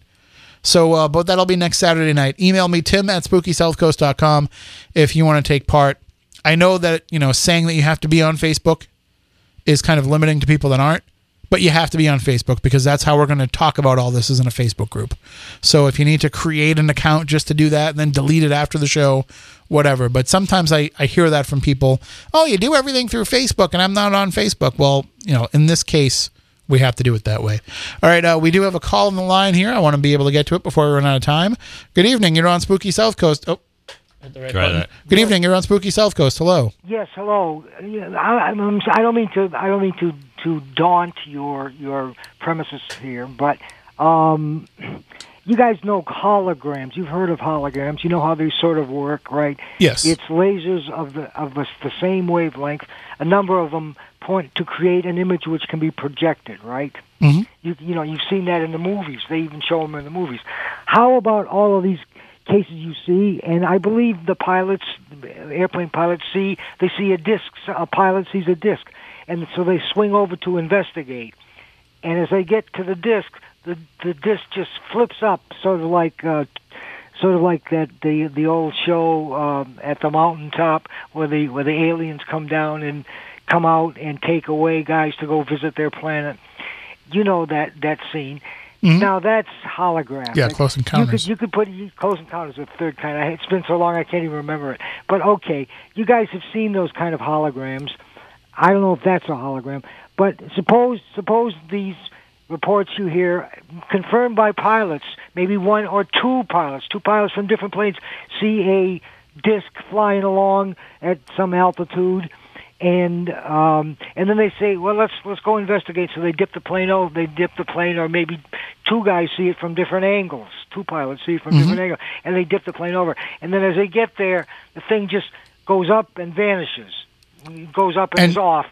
Speaker 1: So, uh, but that'll be next Saturday night. Email me, tim at spookysouthcoast.com if you want to take part. I know that, you know, saying that you have to be on Facebook is kind of limiting to people that aren't, but you have to be on Facebook because that's how we're going to talk about all this is in a Facebook group. So if you need to create an account just to do that and then delete it after the show, whatever. But sometimes I, I hear that from people, oh, you do everything through Facebook and I'm not on Facebook. Well, you know, in this case, we have to do it that way. All right, uh, we do have a call on the line here. I want to be able to get to it before we run out of time. Good evening. You're on Spooky Southcoast. Oh, hit the right
Speaker 2: Try
Speaker 1: button.
Speaker 2: that.
Speaker 1: Good evening. You're on Spooky Southcoast. Hello.
Speaker 5: Yes, hello. I, I'm, I don't mean to. I don't mean to to daunt your your premises here, but um, you guys know holograms. You've heard of holograms. You know how they sort of work, right?
Speaker 1: Yes.
Speaker 5: It's lasers of the of the, the same wavelength. A number of them point to create an image which can be projected, right?
Speaker 1: Mhm.
Speaker 5: You you know you've seen that in the movies. They even show them in the movies. How about all of these cases you see? And I believe the pilots, airplane pilots, see they see a disc. A pilot sees a disc, and so they swing over to investigate. And as they get to the disc, the the disc just flips up, sort of like. Uh, Sort of like that the the old show um, at the mountaintop where the where the aliens come down and come out and take away guys to go visit their planet. You know that that scene. Now that's holographic.
Speaker 1: Mm-hmm. Yeah, Close Encounters.
Speaker 5: You could, you could put Close Encounters of the Third Kind. It's been so long I can't even remember it. But okay, you guys have seen those kind of holograms. I don't know if that's a hologram, but suppose suppose these reports you hear confirmed by pilots, maybe one or two pilots, two pilots from different planes see a disc flying along at some altitude and um and then they say well let's let's go investigate. So they dip the plane over they dip the plane or maybe two guys see it from different angles. Two pilots see it from different angles and they dip the plane over. And then as they get there the thing just goes up and vanishes. It goes up and,
Speaker 1: And-
Speaker 5: is off.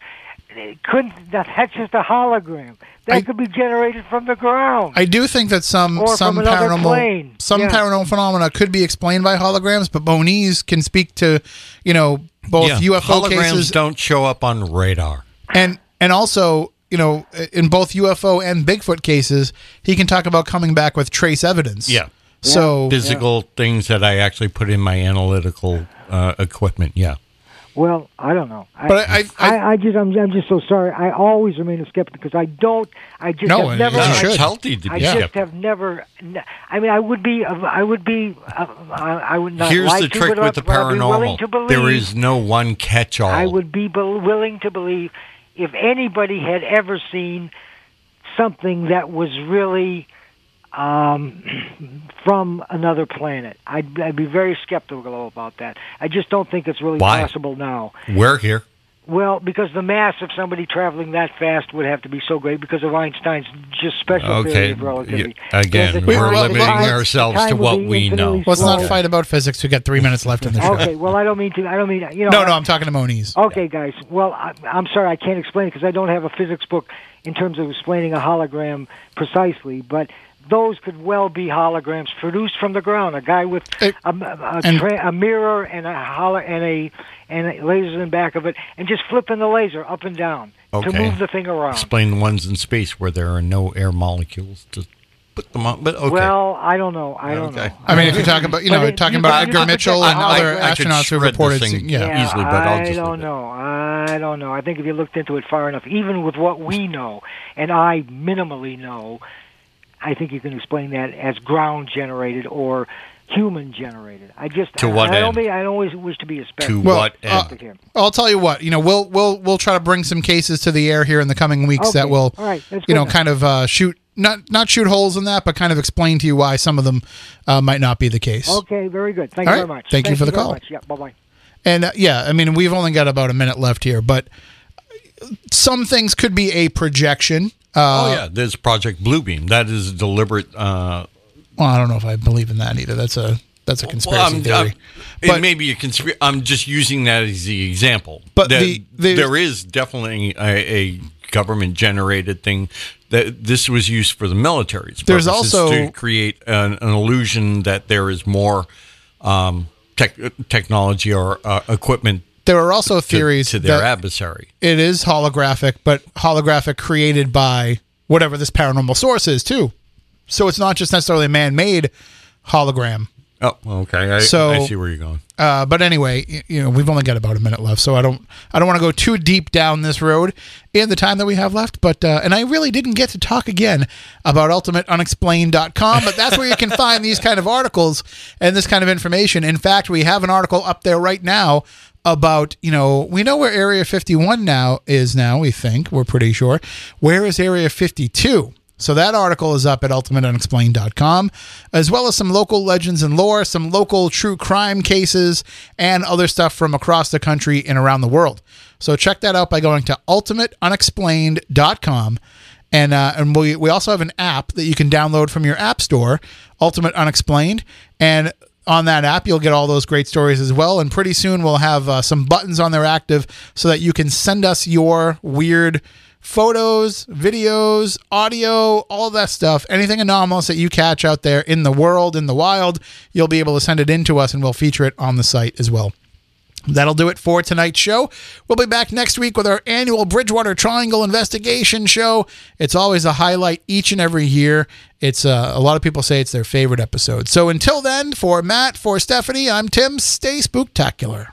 Speaker 5: It couldn't that, that's just a hologram. That
Speaker 1: I-
Speaker 5: could be generated from the ground.
Speaker 1: I do think that some
Speaker 5: Or
Speaker 1: some paranormal
Speaker 5: plane.
Speaker 1: some
Speaker 5: Yeah.
Speaker 1: paranormal phenomena could be explained by holograms, but Moniz can speak to, you know, both
Speaker 2: Yeah,
Speaker 1: UFO cases
Speaker 2: don't show up on radar.
Speaker 1: and and also you know, in both UFO and Bigfoot cases, he can talk about coming back with trace evidence.
Speaker 2: Yeah.
Speaker 1: So
Speaker 2: Physical things that I actually put in my analytical uh, equipment. Yeah.
Speaker 5: Well, I don't know. I,
Speaker 1: But I- I-
Speaker 5: I, I just, I'm, I'm just so sorry. I always remain a skeptic because I don't. I just
Speaker 1: No,
Speaker 5: have never.
Speaker 1: you
Speaker 2: No,
Speaker 1: should.
Speaker 2: it's healthy to be
Speaker 5: I
Speaker 2: be
Speaker 5: just have never. I mean, I would be. I would be. uh, I I would not.
Speaker 2: Here's
Speaker 5: like
Speaker 2: the
Speaker 5: to,
Speaker 2: trick
Speaker 5: but
Speaker 2: with the
Speaker 5: I'd be
Speaker 2: paranormal.
Speaker 5: to believe,
Speaker 2: There is no one catch-all.
Speaker 5: I would be bel willing to believe if anybody had ever seen something that was really um, from another planet. I'd, I'd be very skeptical about that. I just don't think it's really
Speaker 2: Why?
Speaker 5: possible now.
Speaker 2: We're here.
Speaker 5: Well, because the mass of somebody traveling that fast would have to be so great because of Einstein's just special theory
Speaker 2: Okay.
Speaker 5: of relativity.
Speaker 2: Yeah, again,
Speaker 5: Because
Speaker 1: we're
Speaker 5: time-
Speaker 1: limiting
Speaker 5: time-
Speaker 2: ourselves to what we know.
Speaker 5: infinitely
Speaker 1: let's not fight about physics. We got three minutes left in the show.
Speaker 5: Okay, well, I don't mean to. I don't mean you know.
Speaker 1: No, no, I'm talking to Moniz.
Speaker 5: Okay, guys. Well, I, I'm sorry I can't explain it because I don't have a physics book in terms of explaining a hologram precisely, but those could well be holograms produced from the ground. A guy with
Speaker 1: It-
Speaker 5: a, a, tra- a mirror and a holo- and a and lasers in the back of it, and just flipping the laser up and down to move the thing around.
Speaker 2: Explain the ones in space where there are no air molecules to put them on. But okay.
Speaker 5: Well, I don't know. I don't
Speaker 2: Okay.
Speaker 5: know.
Speaker 1: I mean, if you're talking about, you know,
Speaker 5: it-
Speaker 1: talking
Speaker 5: you
Speaker 1: about Edgar
Speaker 5: you
Speaker 1: Mitchell
Speaker 5: take
Speaker 1: and
Speaker 5: a
Speaker 1: other.
Speaker 2: I
Speaker 1: astronauts who reported,
Speaker 2: thing.
Speaker 1: yeah.
Speaker 5: Yeah,
Speaker 2: easily, but I'll
Speaker 5: I don't know. I don't know. I think if you looked into it far enough, even with what we know, and I minimally know, I think you can explain that as ground generated or human generated. I just
Speaker 2: To
Speaker 5: I,
Speaker 2: what
Speaker 5: I don't
Speaker 2: end?
Speaker 5: be, I don't always wish to be a spec.
Speaker 2: To
Speaker 1: Well,
Speaker 2: what
Speaker 1: uh,
Speaker 2: end?
Speaker 5: here.
Speaker 1: I'll tell you what. You know, we'll we'll we'll try to bring some cases to the air here in the coming weeks that will,
Speaker 5: All right. That's
Speaker 1: you know,
Speaker 5: enough.
Speaker 1: kind of uh, shoot not not shoot holes in that, but kind of explain to you why some of them uh, might not be the case.
Speaker 5: Okay, very good. Thank
Speaker 1: All
Speaker 5: you
Speaker 1: right.
Speaker 5: very much.
Speaker 1: Thank you for the call.
Speaker 5: much. Yeah, bye bye.
Speaker 1: And uh, yeah, I mean, we've only got about a minute left here, but some things could be a projection. Uh,
Speaker 2: oh yeah, there's Project Bluebeam. That is a deliberate. Uh,
Speaker 1: Well, I don't know if I believe in that either. That's a that's a conspiracy
Speaker 2: well, I'm,
Speaker 1: theory.
Speaker 2: I'm-
Speaker 1: But-
Speaker 2: it may be a conspiracy. I'm just using that as the example.
Speaker 1: But
Speaker 2: That
Speaker 1: the- the-
Speaker 2: there is definitely a, a government generated thing that this was used for the military's
Speaker 1: There's also-
Speaker 2: to create an, an illusion that there is more um, tech, technology or uh, equipment
Speaker 1: there are also theories
Speaker 2: to their
Speaker 1: that
Speaker 2: adversary.
Speaker 1: it is holographic, but holographic created by whatever this paranormal source is too. So it's not just necessarily a man-made hologram.
Speaker 2: Oh, okay. I,
Speaker 1: So-
Speaker 2: I see where you're going.
Speaker 1: Uh, but anyway, you know, we've only got about a minute left, so I don't, I don't want to go too deep down this road in the time that we have left. But uh, and I really didn't get to talk again about ultimateunexplained.com, but that's where you can find these kind of articles and this kind of information. In fact, we have an article up there right now about you know we know where Area 51 now is now. We think we're pretty sure. Where is Area 52? So that article is up at ultimateunexplained.com, as well as some local legends and lore, some local true crime cases, and other stuff from across the country and around the world. So check that out by going to ultimateunexplained.com. And, uh, and we, we also have an app that you can download from your app store, Ultimate Unexplained. And on that app, you'll get all those great stories as well. And pretty soon we'll have uh, some buttons on there active so that you can send us your weird photos, videos, audio, all that stuff, anything anomalous that you catch out there in the world, in the wild, you'll be able to send it in to us and we'll feature it on the site as well. That'll do it for tonight's show. We'll be back next week with our annual Bridgewater Triangle investigation show. It's always a highlight each and every year. It's uh, a lot of people say it's their favorite episode. So until then, for Matt, for Stephanie, I'm Tim. Stay spooktacular.